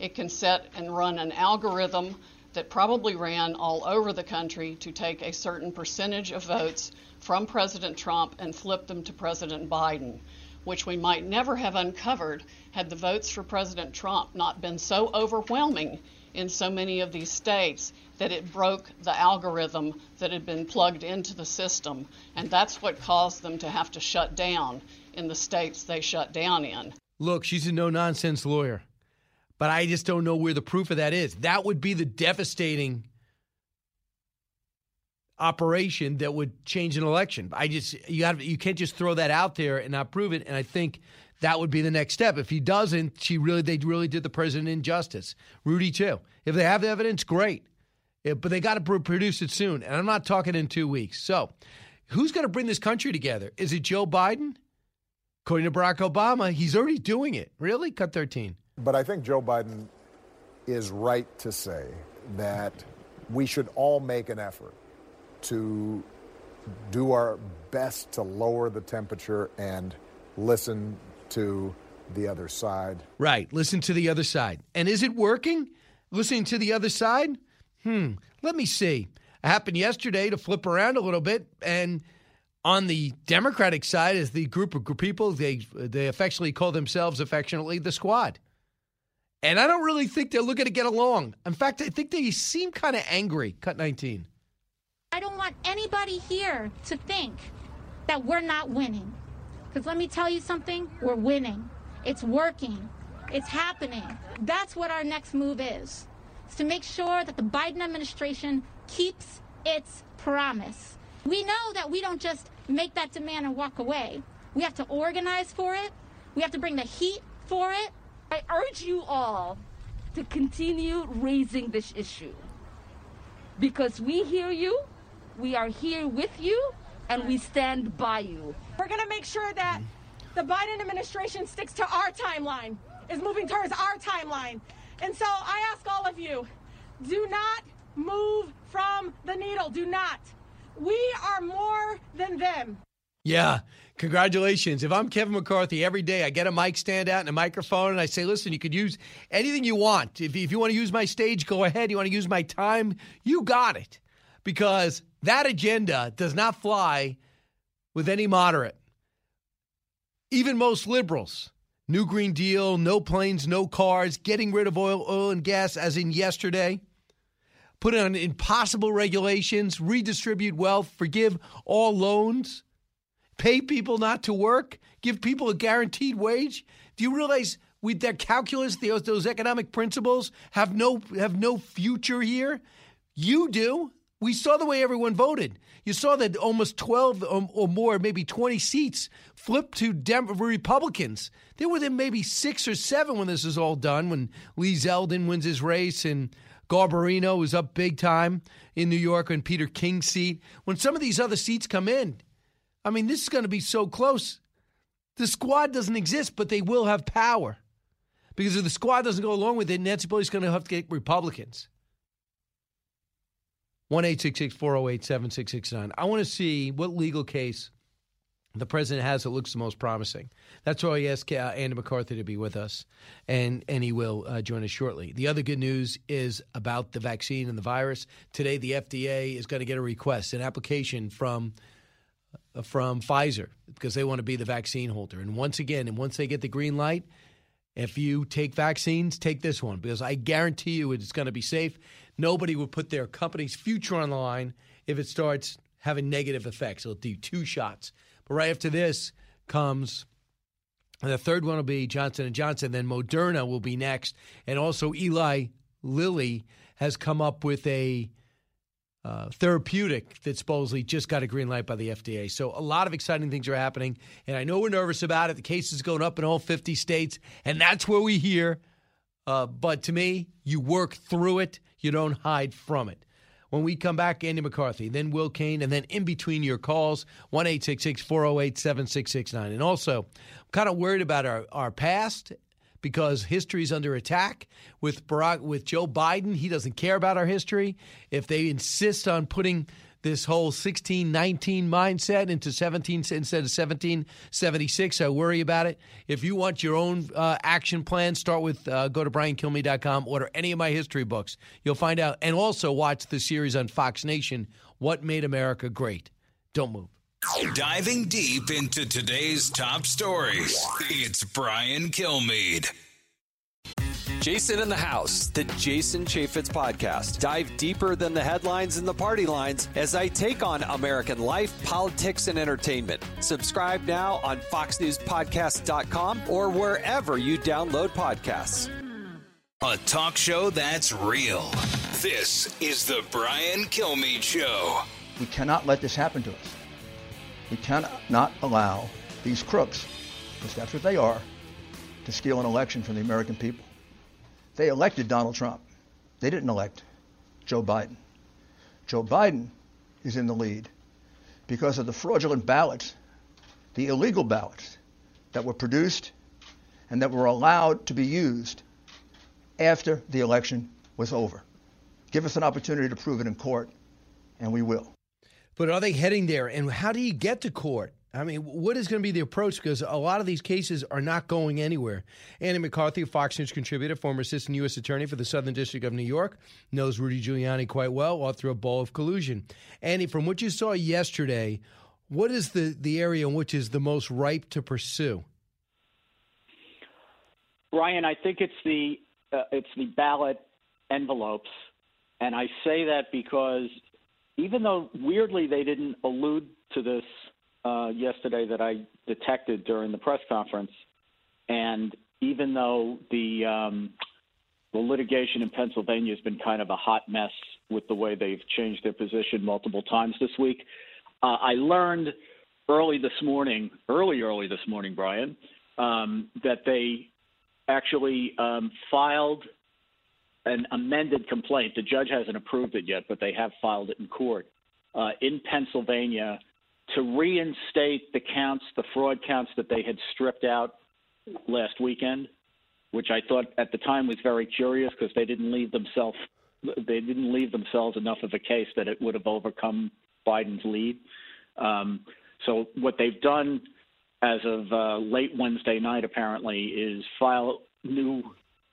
It can set and run an algorithm that probably ran all over the country to take a certain percentage of votes from President Trump and flip them to President Biden which we might never have uncovered had the votes for President Trump not been so overwhelming in so many of these states that it broke the algorithm that had been plugged into the system. And that's what caused them to have to shut down in the states they shut down in. Look, she's a no nonsense lawyer, but I just don't know where the proof of that is. That would be the devastating operation that would change an election. I just you got you can't just throw that out there and not prove it. And I think that would be the next step. If he doesn't, she really they really did the president injustice. Rudy too. If they have the evidence, great. Yeah, but they got to produce it soon. And I'm not talking in two weeks. So, who's going to bring this country together? Is it Joe Biden? According to Barack Obama, he's already doing it. Really? Cut 13. But I think Joe Biden is right to say that we should all make an effort to do our best to lower the temperature and listen to the other side. Right. Listen to the other side. And is it working? Listening to the other side? Hmm. Let me see. It happened yesterday to flip around a little bit. And on the Democratic side is the group of people, they, they affectionately call themselves affectionately the squad. And I don't really think they're looking to get along. In fact, I think they seem kind of angry. Cut 19. I don't want anybody here to think that we're not winning. Because let me tell you something, we're winning. It's working. It's happening. That's what our next move is. Is to make sure that the Biden administration keeps its promise. We know that we don't just make that demand and walk away. We have to organize for it. We have to bring the heat for it. I urge you all to continue raising this issue because we hear you we are here with you and we stand by you. We're going to make sure that the Biden administration sticks to our timeline, is moving towards our timeline. And so I ask all of you do not move from the needle. Do not. We are more than them. Yeah. Congratulations. If I'm Kevin McCarthy, every day I get a mic stand out and a microphone and I say, listen, you could use anything you want. If, if you want to use my stage, go ahead. You want to use my time, you got it. Because that agenda does not fly with any moderate. Even most liberals. New Green Deal, no planes, no cars, getting rid of oil, oil and gas, as in yesterday. Put on impossible regulations, redistribute wealth, forgive all loans, pay people not to work, give people a guaranteed wage. Do you realize with that calculus, those economic principles have no have no future here? You do. We saw the way everyone voted. You saw that almost 12 um, or more, maybe 20 seats flipped to Dem- Republicans. They were then maybe six or seven when this is all done, when Lee Zeldin wins his race and Garbarino is up big time in New York on Peter King's seat. When some of these other seats come in, I mean, this is going to be so close. The squad doesn't exist, but they will have power. Because if the squad doesn't go along with it, Nancy Pelosi's going to have to get Republicans. 1 408 7669. I want to see what legal case the president has that looks the most promising. That's why I asked uh, Andy McCarthy to be with us, and, and he will uh, join us shortly. The other good news is about the vaccine and the virus. Today, the FDA is going to get a request, an application from uh, from Pfizer because they want to be the vaccine holder. And once again, and once they get the green light, if you take vaccines, take this one because I guarantee you it's going to be safe. Nobody would put their company's future on the line if it starts having negative effects. It'll do two shots. But right after this comes uh, the third one will be Johnson and Johnson. Then Moderna will be next, and also Eli Lilly has come up with a uh, therapeutic that supposedly just got a green light by the FDA. So a lot of exciting things are happening, and I know we're nervous about it. The case is going up in all 50 states, and that's where we hear. Uh, but to me, you work through it. You don't hide from it. When we come back, Andy McCarthy, then Will Cain, and then in between your calls, 1 408 7669. And also, I'm kind of worried about our, our past because history is under attack. With Barack, with Joe Biden, he doesn't care about our history. If they insist on putting this whole 1619 mindset into 17 instead of 1776. I worry about it. If you want your own uh, action plan, start with uh, go to briankilmeade.com, order any of my history books. You'll find out. And also watch the series on Fox Nation, What Made America Great. Don't move. Diving deep into today's top stories, it's Brian Kilmeade. Jason in the House, the Jason Chaffetz podcast. Dive deeper than the headlines and the party lines as I take on American life, politics, and entertainment. Subscribe now on FoxNewsPodcast.com or wherever you download podcasts. A talk show that's real. This is the Brian Kilmeade Show. We cannot let this happen to us. We cannot allow these crooks, because that's what they are, to steal an election from the American people. They elected Donald Trump. They didn't elect Joe Biden. Joe Biden is in the lead because of the fraudulent ballots, the illegal ballots that were produced and that were allowed to be used after the election was over. Give us an opportunity to prove it in court, and we will. But are they heading there? And how do you get to court? I mean, what is going to be the approach? Because a lot of these cases are not going anywhere. Andy McCarthy, Fox News contributor, former assistant U.S. attorney for the Southern District of New York, knows Rudy Giuliani quite well, author of Ball of Collusion. Andy, from what you saw yesterday, what is the, the area in which is the most ripe to pursue? Brian, I think it's the uh, it's the ballot envelopes, and I say that because even though weirdly they didn't allude to this uh, yesterday that I detected during the press conference, and even though the um, the litigation in Pennsylvania has been kind of a hot mess with the way they've changed their position multiple times this week, uh, I learned early this morning, early early this morning, Brian, um, that they actually um, filed an amended complaint. The judge hasn't approved it yet, but they have filed it in court uh, in Pennsylvania to reinstate the counts, the fraud counts that they had stripped out last weekend, which I thought at the time was very curious because they didn't leave themselves they didn't leave themselves enough of a case that it would have overcome Biden's lead. Um, so what they've done as of uh, late Wednesday night apparently is file a new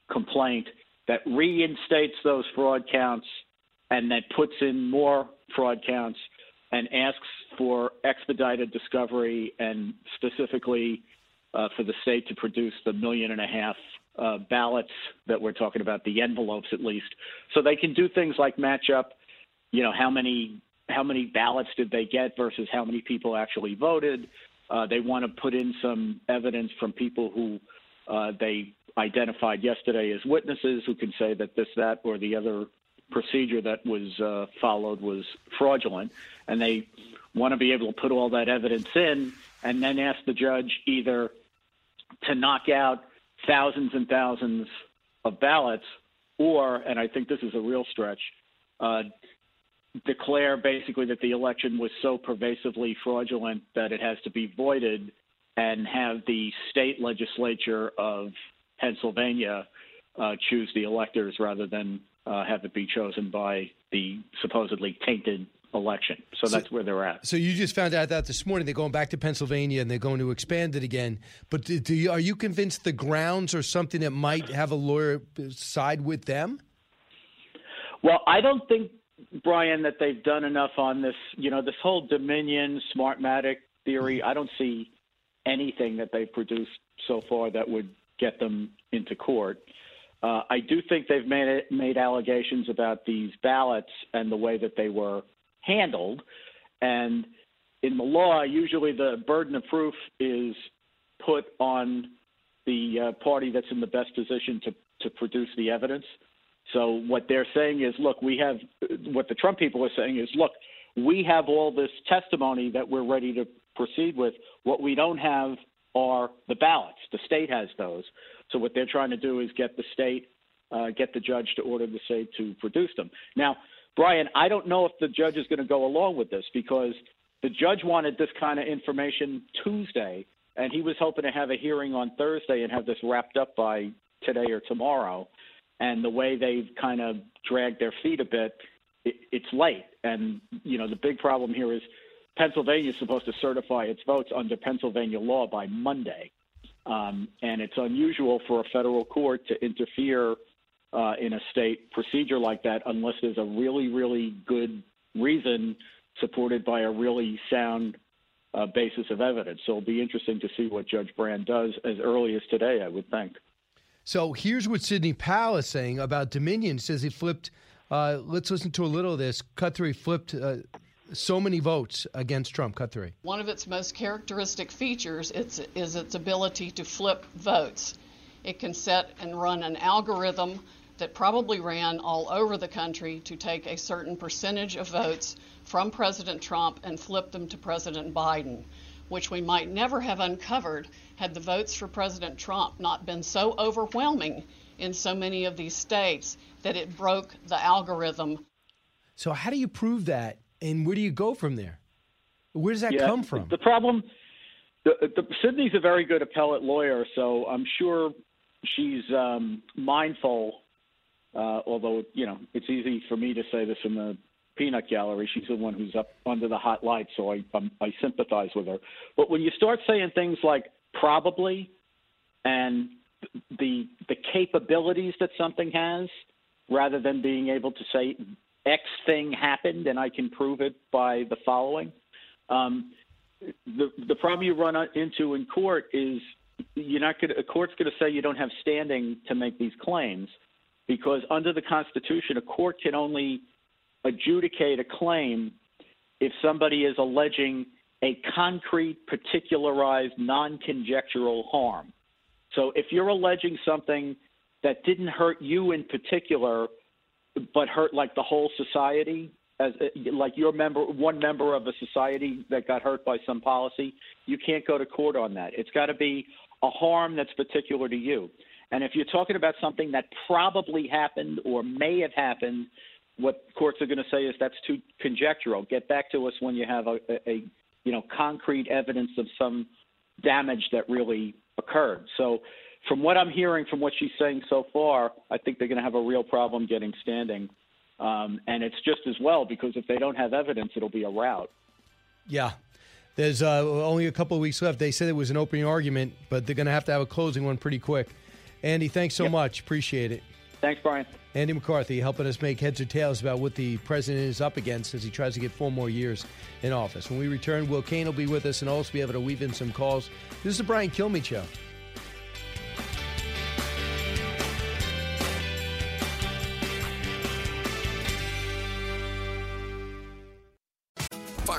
complaint that reinstates those fraud counts and that puts in more fraud counts and asks for expedited discovery and specifically uh, for the state to produce the million and a half uh, ballots that we're talking about, the envelopes at least, so they can do things like match up, you know, how many how many ballots did they get versus how many people actually voted. Uh, they want to put in some evidence from people who uh, they identified yesterday as witnesses who can say that this, that, or the other procedure that was uh, followed was fraudulent, and they want to be able to put all that evidence in and then ask the judge either to knock out thousands and thousands of ballots or, and I think this is a real stretch, uh, declare basically that the election was so pervasively fraudulent that it has to be voided and have the state legislature of Pennsylvania uh, choose the electors rather than uh, have it be chosen by the supposedly tainted election. So, so, that's where they're at. So you just found out that this morning they're going back to Pennsylvania and they're going to expand it again. But do, do you, are you convinced the grounds are something that might have a lawyer side with them? Well, I don't think Brian that they've done enough on this. You know, this whole Dominion Smartmatic theory. I don't see anything that they've produced so far that would get them into court. Uh, I do think they've made it, made allegations about these ballots and the way that they were handled. And in the law, usually the burden of proof is put on the uh, party that's in the best position to, to produce the evidence. So what they're saying is, look, we have what the Trump people are saying is, look, we have all this testimony that we're ready to proceed with. What we don't have are the ballots. The state has those. So what they're trying to do is get the state, uh, get the judge to order the state to produce them. Now, Brian, I don't know if the judge is going to go along with this because the judge wanted this kind of information Tuesday, and he was hoping to have a hearing on Thursday and have this wrapped up by today or tomorrow. And the way they've kind of dragged their feet a bit, it, it's late. And, you know, the big problem here is Pennsylvania is supposed to certify its votes under Pennsylvania law by Monday. Um, and it's unusual for a federal court to interfere uh, in a state procedure like that unless there's a really, really good reason supported by a really sound uh, basis of evidence. So it'll be interesting to see what Judge Brann does as early as today, I would think. So here's what Sidney Powell is saying about Dominion. He says he flipped. Uh, let's listen to a little of this. Cut through. He flipped uh, so many votes against Trump. Cut three. One of its most characteristic features is, is its ability to flip votes. It can set and run an algorithm that probably ran all over the country to take a certain percentage of votes from President Trump and flip them to President Biden, which we might never have uncovered had the votes for President Trump not been so overwhelming in so many of these states that it broke the algorithm. So, how do you prove that and where do you go from there? Where does that yeah, come from? The problem, the, the, Sidney's a very good appellate lawyer, so I'm sure she's um, mindful. Uh, although you know, it's easy for me to say this in the peanut gallery. She's the one who's up under the hot light, so I I'm, I sympathize with her. But when you start saying things like probably and the the capabilities that something has, rather than being able to say X thing happened and I can prove it by the following. Um, the the problem you run into in court is you're not going a court's going to say you don't have standing to make these claims because under the Constitution, a court can only adjudicate a claim if somebody is alleging a concrete, particularized, non conjectural harm. So if you're alleging something that didn't hurt you in particular, but hurt like the whole society as like your member one member of a society that got hurt by some policy you can't go to court on that. It's got to be a harm that's particular to you. And if you're talking about something that probably happened or may have happened what courts are going to say is that's too conjectural. Get back to us when you have a, a, you know concrete evidence of some damage that really occurred. So from what I'm hearing from what she's saying so far, I think they're going to have a real problem getting standing. Um, and it's just as well because if they don't have evidence, it'll be a rout. Yeah. There's uh, only a couple of weeks left. They said it was an opening argument, but they're going to have to have a closing one pretty quick. Andy, thanks so yep. much. Appreciate it. Thanks, Brian. Andy McCarthy helping us make heads or tails about what the president is up against as he tries to get four more years in office. When we return, Will Cain will be with us and also be able to weave in some calls. This is the Brian Kilmeade Show.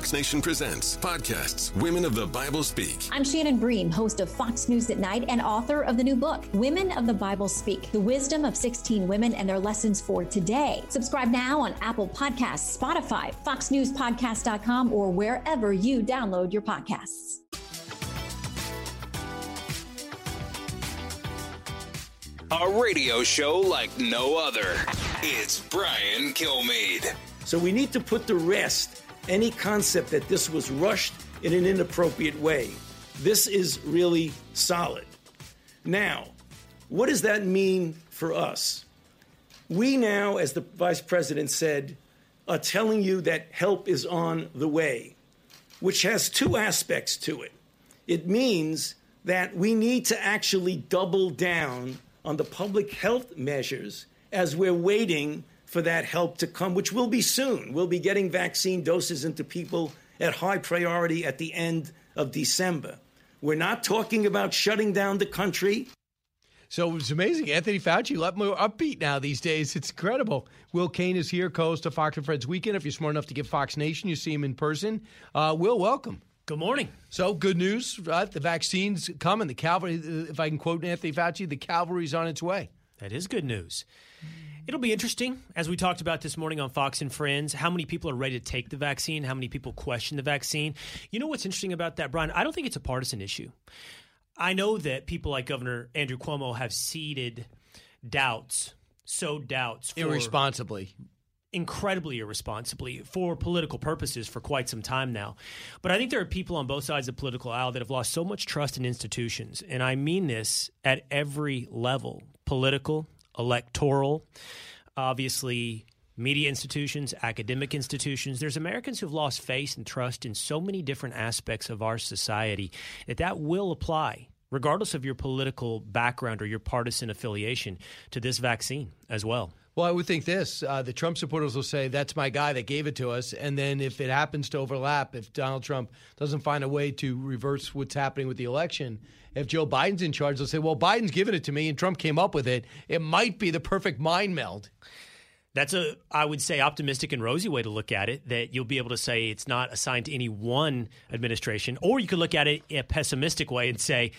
Fox Nation presents podcasts Women of the Bible Speak. I'm Shannon Bream, host of Fox News at Night and author of the new book, Women of the Bible Speak The Wisdom of 16 Women and Their Lessons for Today. Subscribe now on Apple Podcasts, Spotify, FoxNewsPodcast.com, or wherever you download your podcasts. A radio show like no other. It's Brian Kilmeade. So we need to put the rest any concept that this was rushed in an inappropriate way. This is really solid. Now, what does that mean for us? We now, as the vice president said, are telling you that help is on the way, which has two aspects to it. It means that we need to actually double down on the public health measures as we're waiting for that help to come, which will be soon. We'll be getting vaccine doses into people at high priority at the end of December. We're not talking about shutting down the country. So it's amazing. Anthony Fauci, a lot more upbeat now these days. It's incredible. Will Cain is here, co-host of Fox and Friends Weekend. If you're smart enough to get Fox Nation, you see him in person. Uh, Will, welcome. Good morning. So good news, right? The vaccine's coming. The cavalry, if I can quote Anthony Fauci, the cavalry's on its way. That is good news. It'll be interesting, as we talked about this morning on Fox and Friends, how many people are ready to take the vaccine, how many people question the vaccine. You know what's interesting about that, Brian? I don't think it's a partisan issue. I know that people like Governor Andrew Cuomo have seeded doubts, sowed doubts for, irresponsibly. Incredibly irresponsibly for political purposes for quite some time now. But I think there are people on both sides of the political aisle that have lost so much trust in institutions. And I mean this at every level political, electoral, obviously media institutions, academic institutions. There's Americans who've lost faith and trust in so many different aspects of our society that that will apply regardless of your political background or your partisan affiliation to this vaccine as well. Well, I would think this: uh, the Trump supporters will say, "That's my guy that gave it to us," and then if it happens to overlap, if Donald Trump doesn't find a way to reverse what's happening with the election, if Joe Biden's in charge, they'll say, "Well, Biden's given it to me, and Trump came up with it. It might be the perfect mind meld." That's a, I would say, optimistic and rosy way to look at it. That you'll be able to say it's not assigned to any one administration, or you could look at it a pessimistic way and say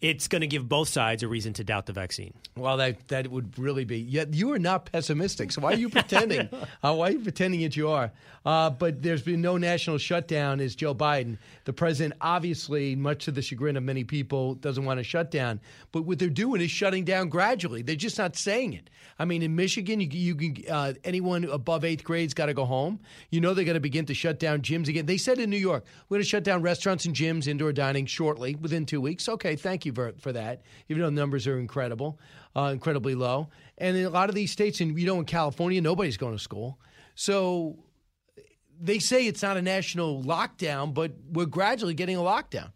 it's going to give both sides a reason to doubt the vaccine. Well, that that would really be. Yet you are not pessimistic. So why are you pretending? uh, why are you pretending that you are? Uh, but there's been no national shutdown. Is Joe Biden the president? Obviously, much to the chagrin of many people, doesn't want to shut down. But what they're doing is shutting down gradually. They're just not saying it. I mean, in Michigan, you, you can uh, anyone above eighth grade's got to go home. You know they're going to begin to shut down gyms again. They said in New York, we're going to shut down restaurants and gyms, indoor dining shortly, within two weeks. Okay, thank you for, for that. Even though numbers are incredible, uh, incredibly low, and in a lot of these states, and you know, in California, nobody's going to school. So they say it's not a national lockdown, but we're gradually getting a lockdown.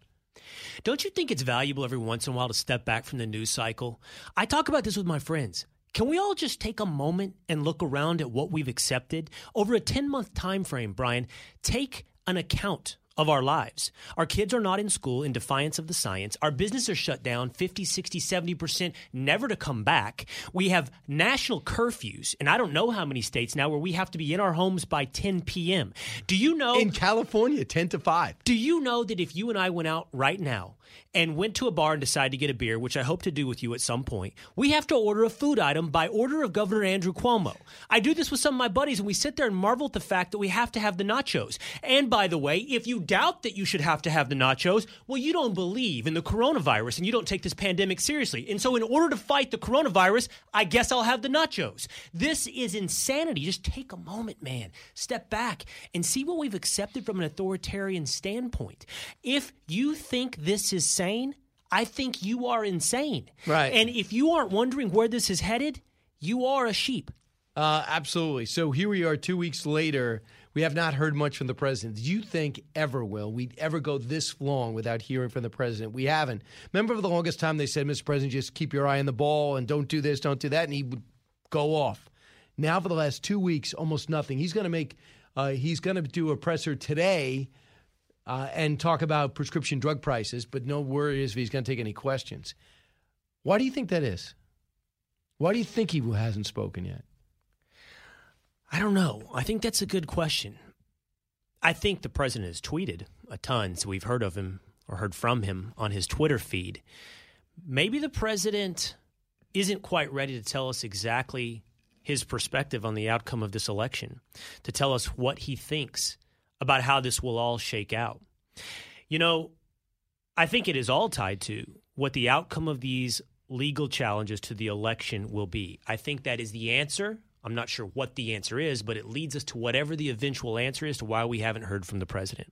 Don't you think it's valuable every once in a while to step back from the news cycle? I talk about this with my friends. Can we all just take a moment and look around at what we've accepted over a 10 month time frame, Brian? Take an account of our lives. Our kids are not in school in defiance of the science. Our businesses are shut down 50, 60, 70%, never to come back. We have national curfews, and I don't know how many states now where we have to be in our homes by 10 p.m. Do you know? In California, 10 to 5. Do you know that if you and I went out right now and went to a bar and decided to get a beer, which I hope to do with you at some point, we have to order a food item by order of Governor Andrew Cuomo. I do this with some of my buddies, and we sit there and marvel at the fact that we have to have the nachos. And by the way, if you doubt that you should have to have the nachos, well, you don't believe in the coronavirus and you don't take this pandemic seriously. And so, in order to fight the coronavirus, I guess I'll have the nachos. This is insanity. Just take a moment, man. Step back and see what we've accepted from an authoritarian standpoint. If you think this is sane, I think you are insane. Right. And if you aren't wondering where this is headed, you are a sheep. Uh, absolutely. So here we are two weeks later. We have not heard much from the president. Do you think ever, will we'd ever go this long without hearing from the president? We haven't. Remember, for the longest time, they said, Mr. President, just keep your eye on the ball and don't do this, don't do that. And he would go off. Now, for the last two weeks, almost nothing. He's going to make, uh, he's going to do a presser today uh, and talk about prescription drug prices, but no word is if he's going to take any questions. Why do you think that is? Why do you think he hasn't spoken yet? I don't know. I think that's a good question. I think the president has tweeted a ton, so we've heard of him or heard from him on his Twitter feed. Maybe the president isn't quite ready to tell us exactly his perspective on the outcome of this election, to tell us what he thinks about how this will all shake out. You know, I think it is all tied to what the outcome of these legal challenges to the election will be. I think that is the answer. I'm not sure what the answer is, but it leads us to whatever the eventual answer is to why we haven't heard from the president.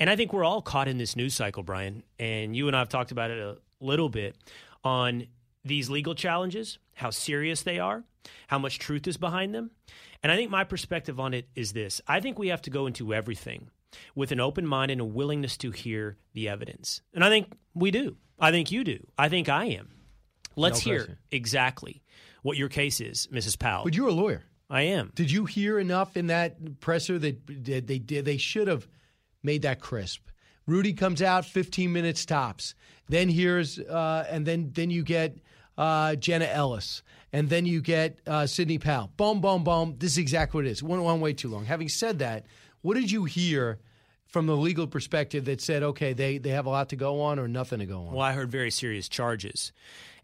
And I think we're all caught in this news cycle, Brian. And you and I have talked about it a little bit on these legal challenges, how serious they are, how much truth is behind them. And I think my perspective on it is this I think we have to go into everything with an open mind and a willingness to hear the evidence. And I think we do. I think you do. I think I am. Let's No hear exactly what your case is, Mrs. Powell. But you're a lawyer. I am. Did you hear enough in that presser that they did? They should have made that crisp. Rudy comes out 15 minutes tops. Then here's uh, and then then you get uh, Jenna Ellis, and then you get uh, Sidney Powell. Boom, boom, boom. This is exactly what it is. Went on way too long. Having said that, what did you hear from the legal perspective that said, okay, they, they have a lot to go on or nothing to go on? Well, I heard very serious charges.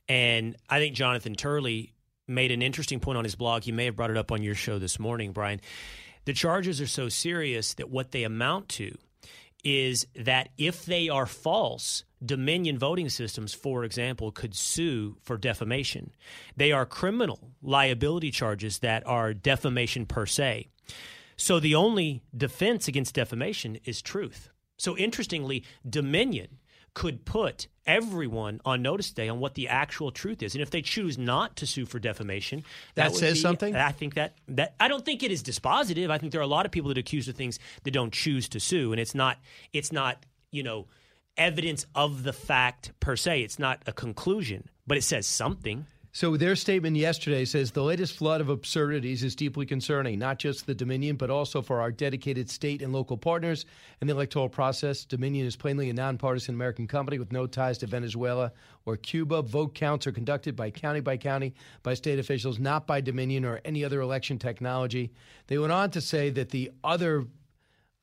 And I think Jonathan Turley made an interesting point on his blog. He may have brought it up on your show this morning, Brian. The charges are so serious that what they amount to is that if they are false, Dominion voting systems, for example, could sue for defamation. They are criminal liability charges that are defamation per se. So the only defense against defamation is truth. So interestingly, Dominion could put everyone on notice today on what the actual truth is. And if they choose not to sue for defamation, that, that says be, something. I think that that I don't think it is dispositive. I think there are a lot of people that accuse of things that don't choose to sue, and it's not it's not you know evidence of the fact per se. It's not a conclusion, but it says something. So their statement yesterday says the latest flood of absurdities is deeply concerning, not just the Dominion, but also for our dedicated state and local partners in the electoral process. Dominion is plainly a nonpartisan American company with no ties to Venezuela or Cuba. Vote counts are conducted by county by county by state officials, not by Dominion or any other election technology. They went on to say that the other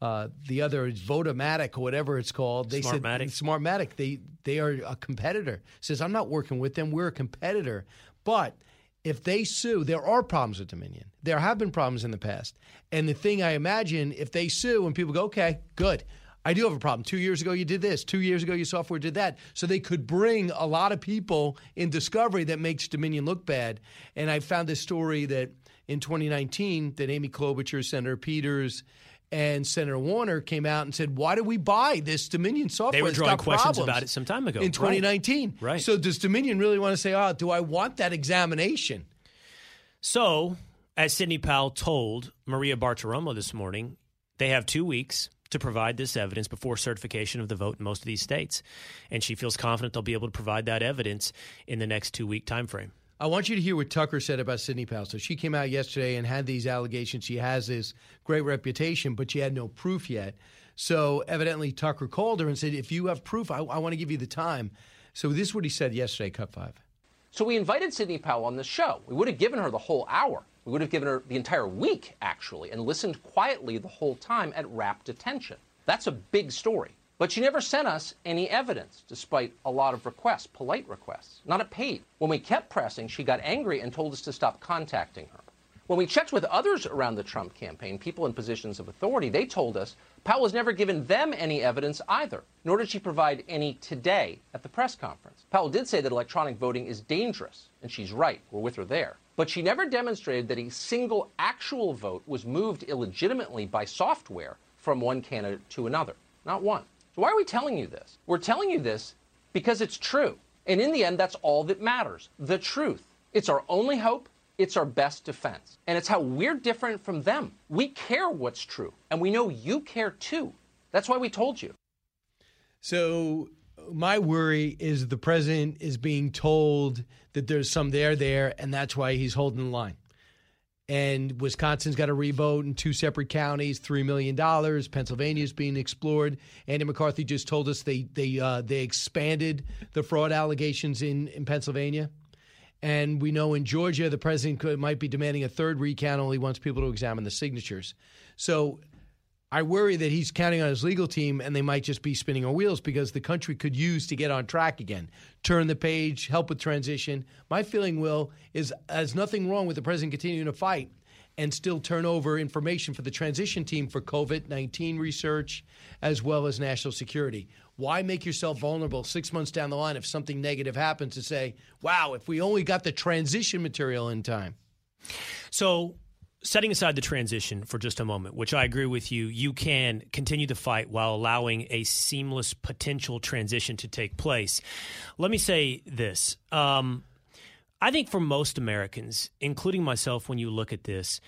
uh, the other is Votomatic or whatever it's called. They Smartmatic. said Smartmatic. They they are a competitor. Says I'm not working with them. We're a competitor. But if they sue, there are problems with Dominion. There have been problems in the past. And the thing I imagine, if they sue and people go, okay, good. I do have a problem. Two years ago, you did this. Two years ago, your software did that. So they could bring a lot of people in discovery that makes Dominion look bad. And I found this story that in 2019, that Amy Klobuchar, Senator Peters, and Senator Warner came out and said, "Why do we buy this Dominion software?" They were drawing questions problems." about it some time ago. in Right. 2019. Right. So does Dominion really want to say, "Oh, do I want that examination?" So, as Sidney Powell told Maria Bartiromo this morning, they have two weeks to provide this evidence before certification of the vote in most of these states. And she feels confident they'll be able to provide that evidence in the next two week time frame. I want you to hear what Tucker said about Sidney Powell. So she came out yesterday and had these allegations. She has this great reputation, but she had no proof yet. So evidently, Tucker called her and said, "If you have proof, I, I want to give you the time." So this is what he said yesterday. Cut five. So we invited Sidney Powell on the show. We would have given her the whole hour. We would have given her the entire week, actually, and listened quietly the whole time at rapt attention. That's a big story. But she never sent us any evidence, despite a lot of requests, polite requests. Not a page. When we kept pressing, she got angry and told us to stop contacting her. When we checked with others around the Trump campaign, people in positions of authority, they told us Powell has never given them any evidence either, nor did she provide any today at the press conference. Powell did say that electronic voting is dangerous, and she's right. We're with her there. But she never demonstrated that a single actual vote was moved illegitimately by software from one candidate to another. Not one. Why are we telling you this? We're telling you this because it's true. And in the end, that's all that matters the truth. It's our only hope. It's our best defense. And it's how we're different from them. We care what's true, and we know you care too. That's why we told you. So my worry is the president is being told that there's some there there, and that's why he's holding the line. And Wisconsin's got a revote in two separate counties, three million dollars. Pennsylvania's being explored. Andy McCarthy just told us they they uh, they expanded the fraud allegations in in Pennsylvania. And we know in Georgia, the president could, might be demanding a third recount, only wants people to examine the signatures. So I worry that he's counting on his legal team and they might just be spinning on wheels because the country could use to get on track again. Turn the page, help with transition. My feeling, Will, is uh, there's nothing wrong with the president continuing to fight and still turn over information for the transition team for COVID 19 research as well as national security. Why make yourself vulnerable six months down the line if something negative happens to say, wow, if we only got the transition material in time? So, setting aside the transition for just a moment, which I agree with you, you can continue the fight while allowing a seamless potential transition to take place. Let me say this. Um, I think for most Americans, including myself, when you look at this,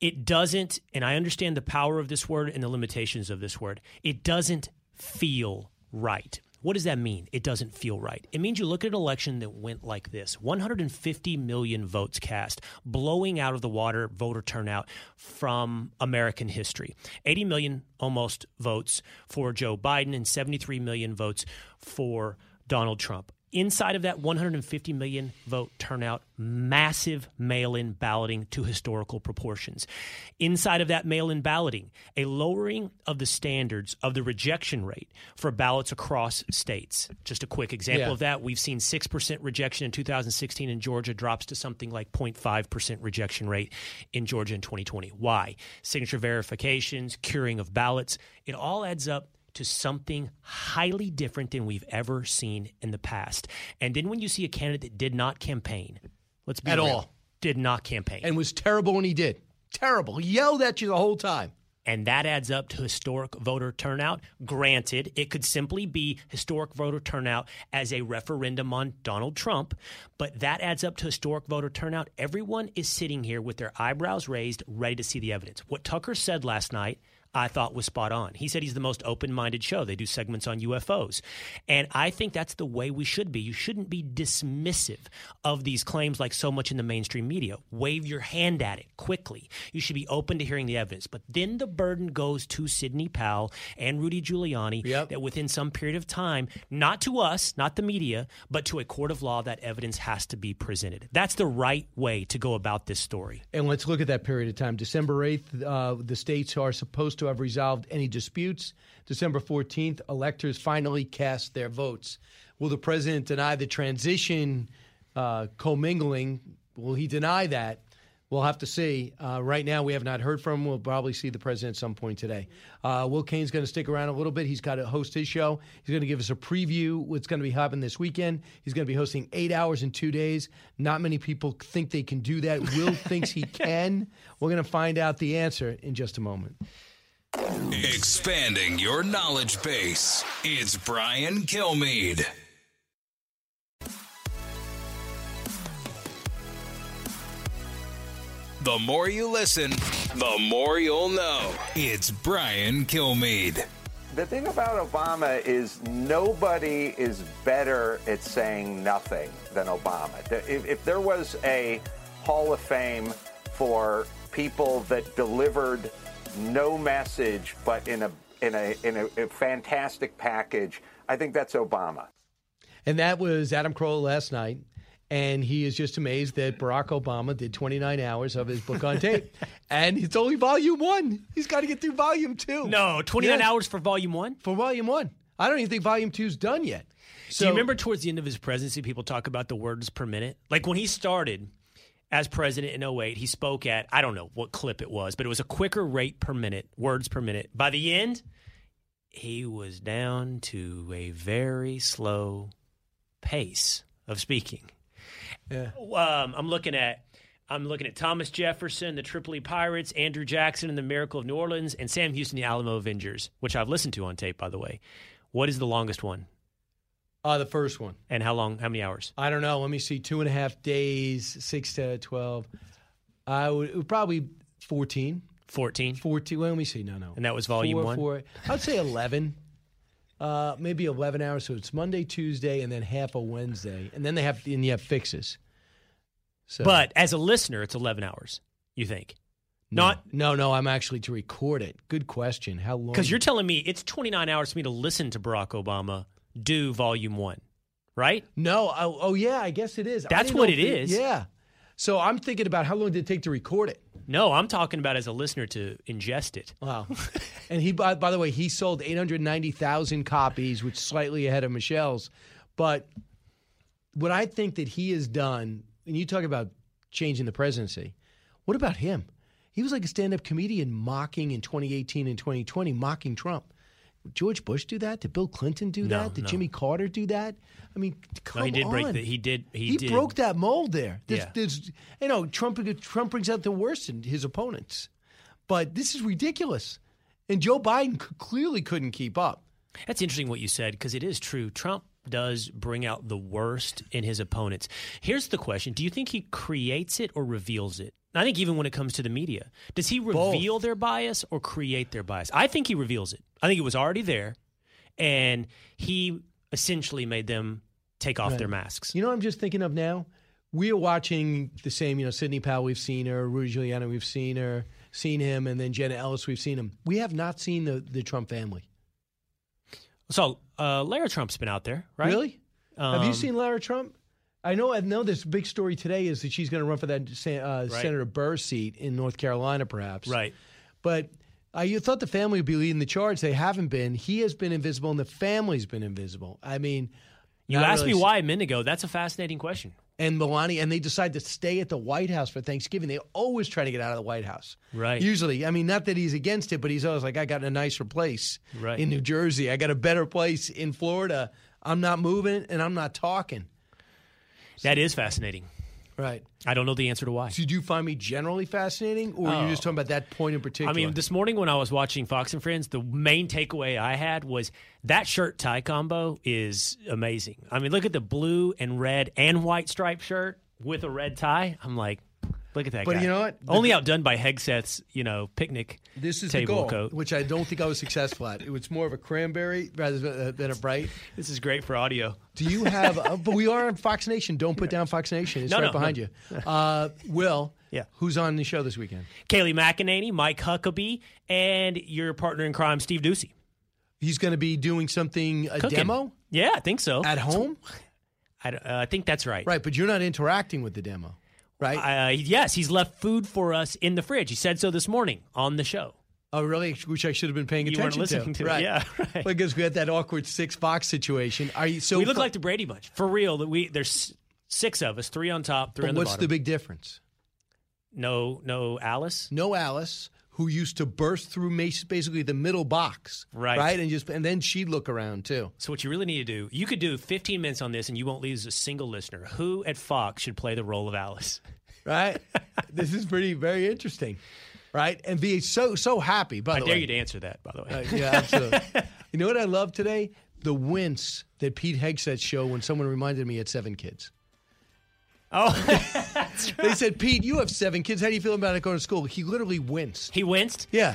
it doesn't, and I understand the power of this word and the limitations of this word, it doesn't feel right. What does that mean? It doesn't feel right. It means you look at an election that went like this 150 million votes cast, blowing out of the water voter turnout from American history. 80 million almost votes for Joe Biden and 73 million votes for Donald Trump. Inside of that 150 million vote turnout, massive mail in balloting to historical proportions. Inside of that mail in balloting, a lowering of the standards of the rejection rate for ballots across states. Just a quick example Yeah. of that we've seen 6% rejection in 2016 in Georgia, drops to something like 0.5% rejection rate in Georgia in 2020. Why? Signature verifications, curing of ballots, it all adds up to something highly different than we've ever seen in the past. And then when you see a candidate that did not campaign, let's be At real, all. did not campaign. and was terrible when he did. Terrible. He yelled at you the whole time. and that adds up to historic voter turnout. Granted, it could simply be historic voter turnout as a referendum on Donald Trump, but that adds up to historic voter turnout. Everyone is sitting here with their eyebrows raised, ready to see the evidence. What Tucker said last night. I thought was spot on. He said he's the most open minded show. They do segments on UFOs. And I think that's the way we should be. You shouldn't be dismissive of these claims like so much in the mainstream media. Wave your hand at it quickly. You should be open to hearing the evidence. But then the burden goes to Sidney Powell and Rudy Giuliani that within some period of time, not to us, not the media, but to a court of law, that evidence has to be presented. That's the right way to go about this story. And let's look at that period of time. December 8th, uh, the states are supposed to have resolved any disputes. December 14th, electors finally cast their votes. Will the president deny the transition uh, commingling? Will he deny that? We'll have to see. Uh, right now, we have not heard from him. We'll probably see the president at some point today. Uh, Will Cain's going to stick around a little bit. He's got to host his show. He's going to give us a preview what's going to be happening this weekend. He's going to be hosting eight hours in two days. Not many people think they can do that. Will thinks he can. We're going to find out the answer in just a moment. Expanding your knowledge base. It's Brian Kilmeade. The more you listen, the more you'll know. It's Brian Kilmeade. The thing about Obama is nobody is better at saying nothing than Obama. If, if there was a Hall of Fame for people that delivered no message but in a in a in a, a fantastic package, I think that's Obama. And that was Adam Carolla last night. And he is just amazed that Barack Obama did 29 hours of his book on tape. and it's only volume one. He's got to get through volume two. No, 29 hours for volume one? For volume one. I don't even think volume two's done yet. Do you remember towards the end of his presidency, people talk about the words per minute? Like when he started as president in 08, he spoke at, I don't know what clip it was, but it was a quicker rate per minute, words per minute. By the end, he was down to a very slow pace of speaking. Yeah. Um, I'm looking at I'm looking at Thomas Jefferson, the Tripoli Pirates, Andrew Jackson and the Miracle of New Orleans, and Sam Houston, the Alamo Avengers, which I've listened to on tape, by the way. What is the longest one? Uh, the first one. And how long? How many hours? I don't know. Let me see. Two and a half days, six to 12. I would, probably 14. 14? 14. Well, let me see. No, no. And that was volume Four, one? four- I'd say 11. Uh, maybe 11 hours. So it's Monday, Tuesday, and then half a Wednesday. And then they have, and you have fixes. So, But as a listener, it's 11 hours, you think? no, Not no, no. I'm actually to record it. Good question. How long? because you're telling me it's 29 hours for me to listen to Barack Obama do volume one, right? No. Oh, oh yeah. I guess it is. That's what it is. Yeah. So I'm thinking about how long did it take to record it? No, I'm talking about as a listener to ingest it. Wow. and he, by, by the way, he sold 890,000 copies, which is slightly ahead of Michelle's. But what I think that he has done, and you talk about changing the presidency, what about him? He was like a stand up comedian mocking in 2018 and 2020, mocking Trump. George Bush do that? Did Bill Clinton do No, that? Did no. Jimmy Carter do that? I mean, come No, he did on. break the. He did. He, He, did. broke that mold there. There's, Yeah. there's, you know, Trump Trump brings out the worst in his opponents, but this is ridiculous. And Joe Biden clearly couldn't keep up. That's interesting what you said because it is true. Trump does bring out the worst in his opponents. Here's the question Do you think he creates it or reveals it? I think even when it comes to the media, does he reveal their bias or create their bias? I think he reveals it. I think it was already there, and he essentially made them take off Right. their masks. You know what I'm just thinking of now? We are watching the same, you know, Sidney Powell, we've seen her, Rudy Giuliani, we've seen her, seen him, and then Jenna Ellis, we've seen him. We have not seen the, the Trump family. So, uh, Lara Trump's been out there, right? Really? Have you Um, seen Lara Trump? I know. I know. This big story today is that she's going to run for that uh, Right. Senator Burr seat in North Carolina, perhaps. Right. But you thought the family would be leading the charge. They haven't been. He has been invisible, and the family's been invisible. I mean, You asked really me why a minute ago. That's a fascinating question. And Melania, and they decide to stay at the White House for Thanksgiving. They always try to get out of the White House. Right. Usually, I mean, not that he's against it, but he's always like, I got a nicer place Right. in New Jersey. I got a better place in Florida. I'm not moving and I'm not talking. That is fascinating. Right. I don't know the answer to why. So do you find me generally fascinating, or are you Oh. just talking about that point in particular? I mean, this morning when I was watching Fox and Friends, the main takeaway I had was that shirt tie combo is amazing. I mean, look at the blue and red and white striped shirt with a red tie. I'm like, look at that But guy. you know what? The- Only outdone by Hegseth's, you know, picnic this is the table goal, coat. which I don't think I was successful at. It was more of a cranberry rather than a, than a bright. This is great for audio. Do you have? uh, but we are on Fox Nation. Don't put down Fox Nation. It's No, right no, behind no. you. Uh, Will. Yeah. Who's on the show this weekend? Kayleigh McEnany, Mike Huckabee, and your partner in crime, Steve Doocy. He's going to be doing something a Cooking. demo Yeah, I think so. at home. I, uh, I think that's right. Right, but you're not interacting with the demo, right? Uh, yes, he's left food for us in the fridge. He said so this morning on the show. Oh, really? Which I should have been paying You weren't attention listening to it. Right. Yeah, right. Because we had that awkward six box situation. Are you so? we look like the Brady Bunch for real. That we there's six of us, three on top, three But on the what's bottom. the big difference? no, no Alice. No Alice, who used to burst through basically the middle box, Right. Right, and just and then she'd look around too. So what you really need to do, you could do 15 minutes on this, and you won't lose a single listener. Who at Fox should play the role of Alice? Right. this is pretty very interesting, right? And be so so happy. By I the dare way, you to answer that. By the way, Uh, yeah, absolutely. you know what I love today? The wince that Pete Hegseth showed when someone reminded me he had seven kids. Oh, they said, Pete, you have seven kids. How do you feel about it going to school? He literally winced. he winced. Yeah.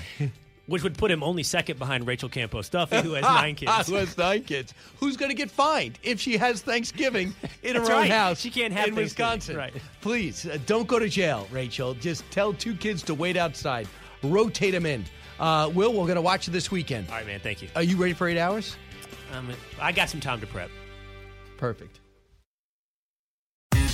Which would put him only second behind Rachel Campos Duffy, who has nine kids. Who has nine kids? Who's going to get fined if she has Thanksgiving in her own right. house? She can't have in Wisconsin. Right. Please uh, don't go to jail, Rachel. Just tell two kids to wait outside. Rotate them in. Uh, Will, we're going to watch it this weekend. All right, man. Thank you. Are you ready for eight hours? Um, I got some time to prep. Perfect.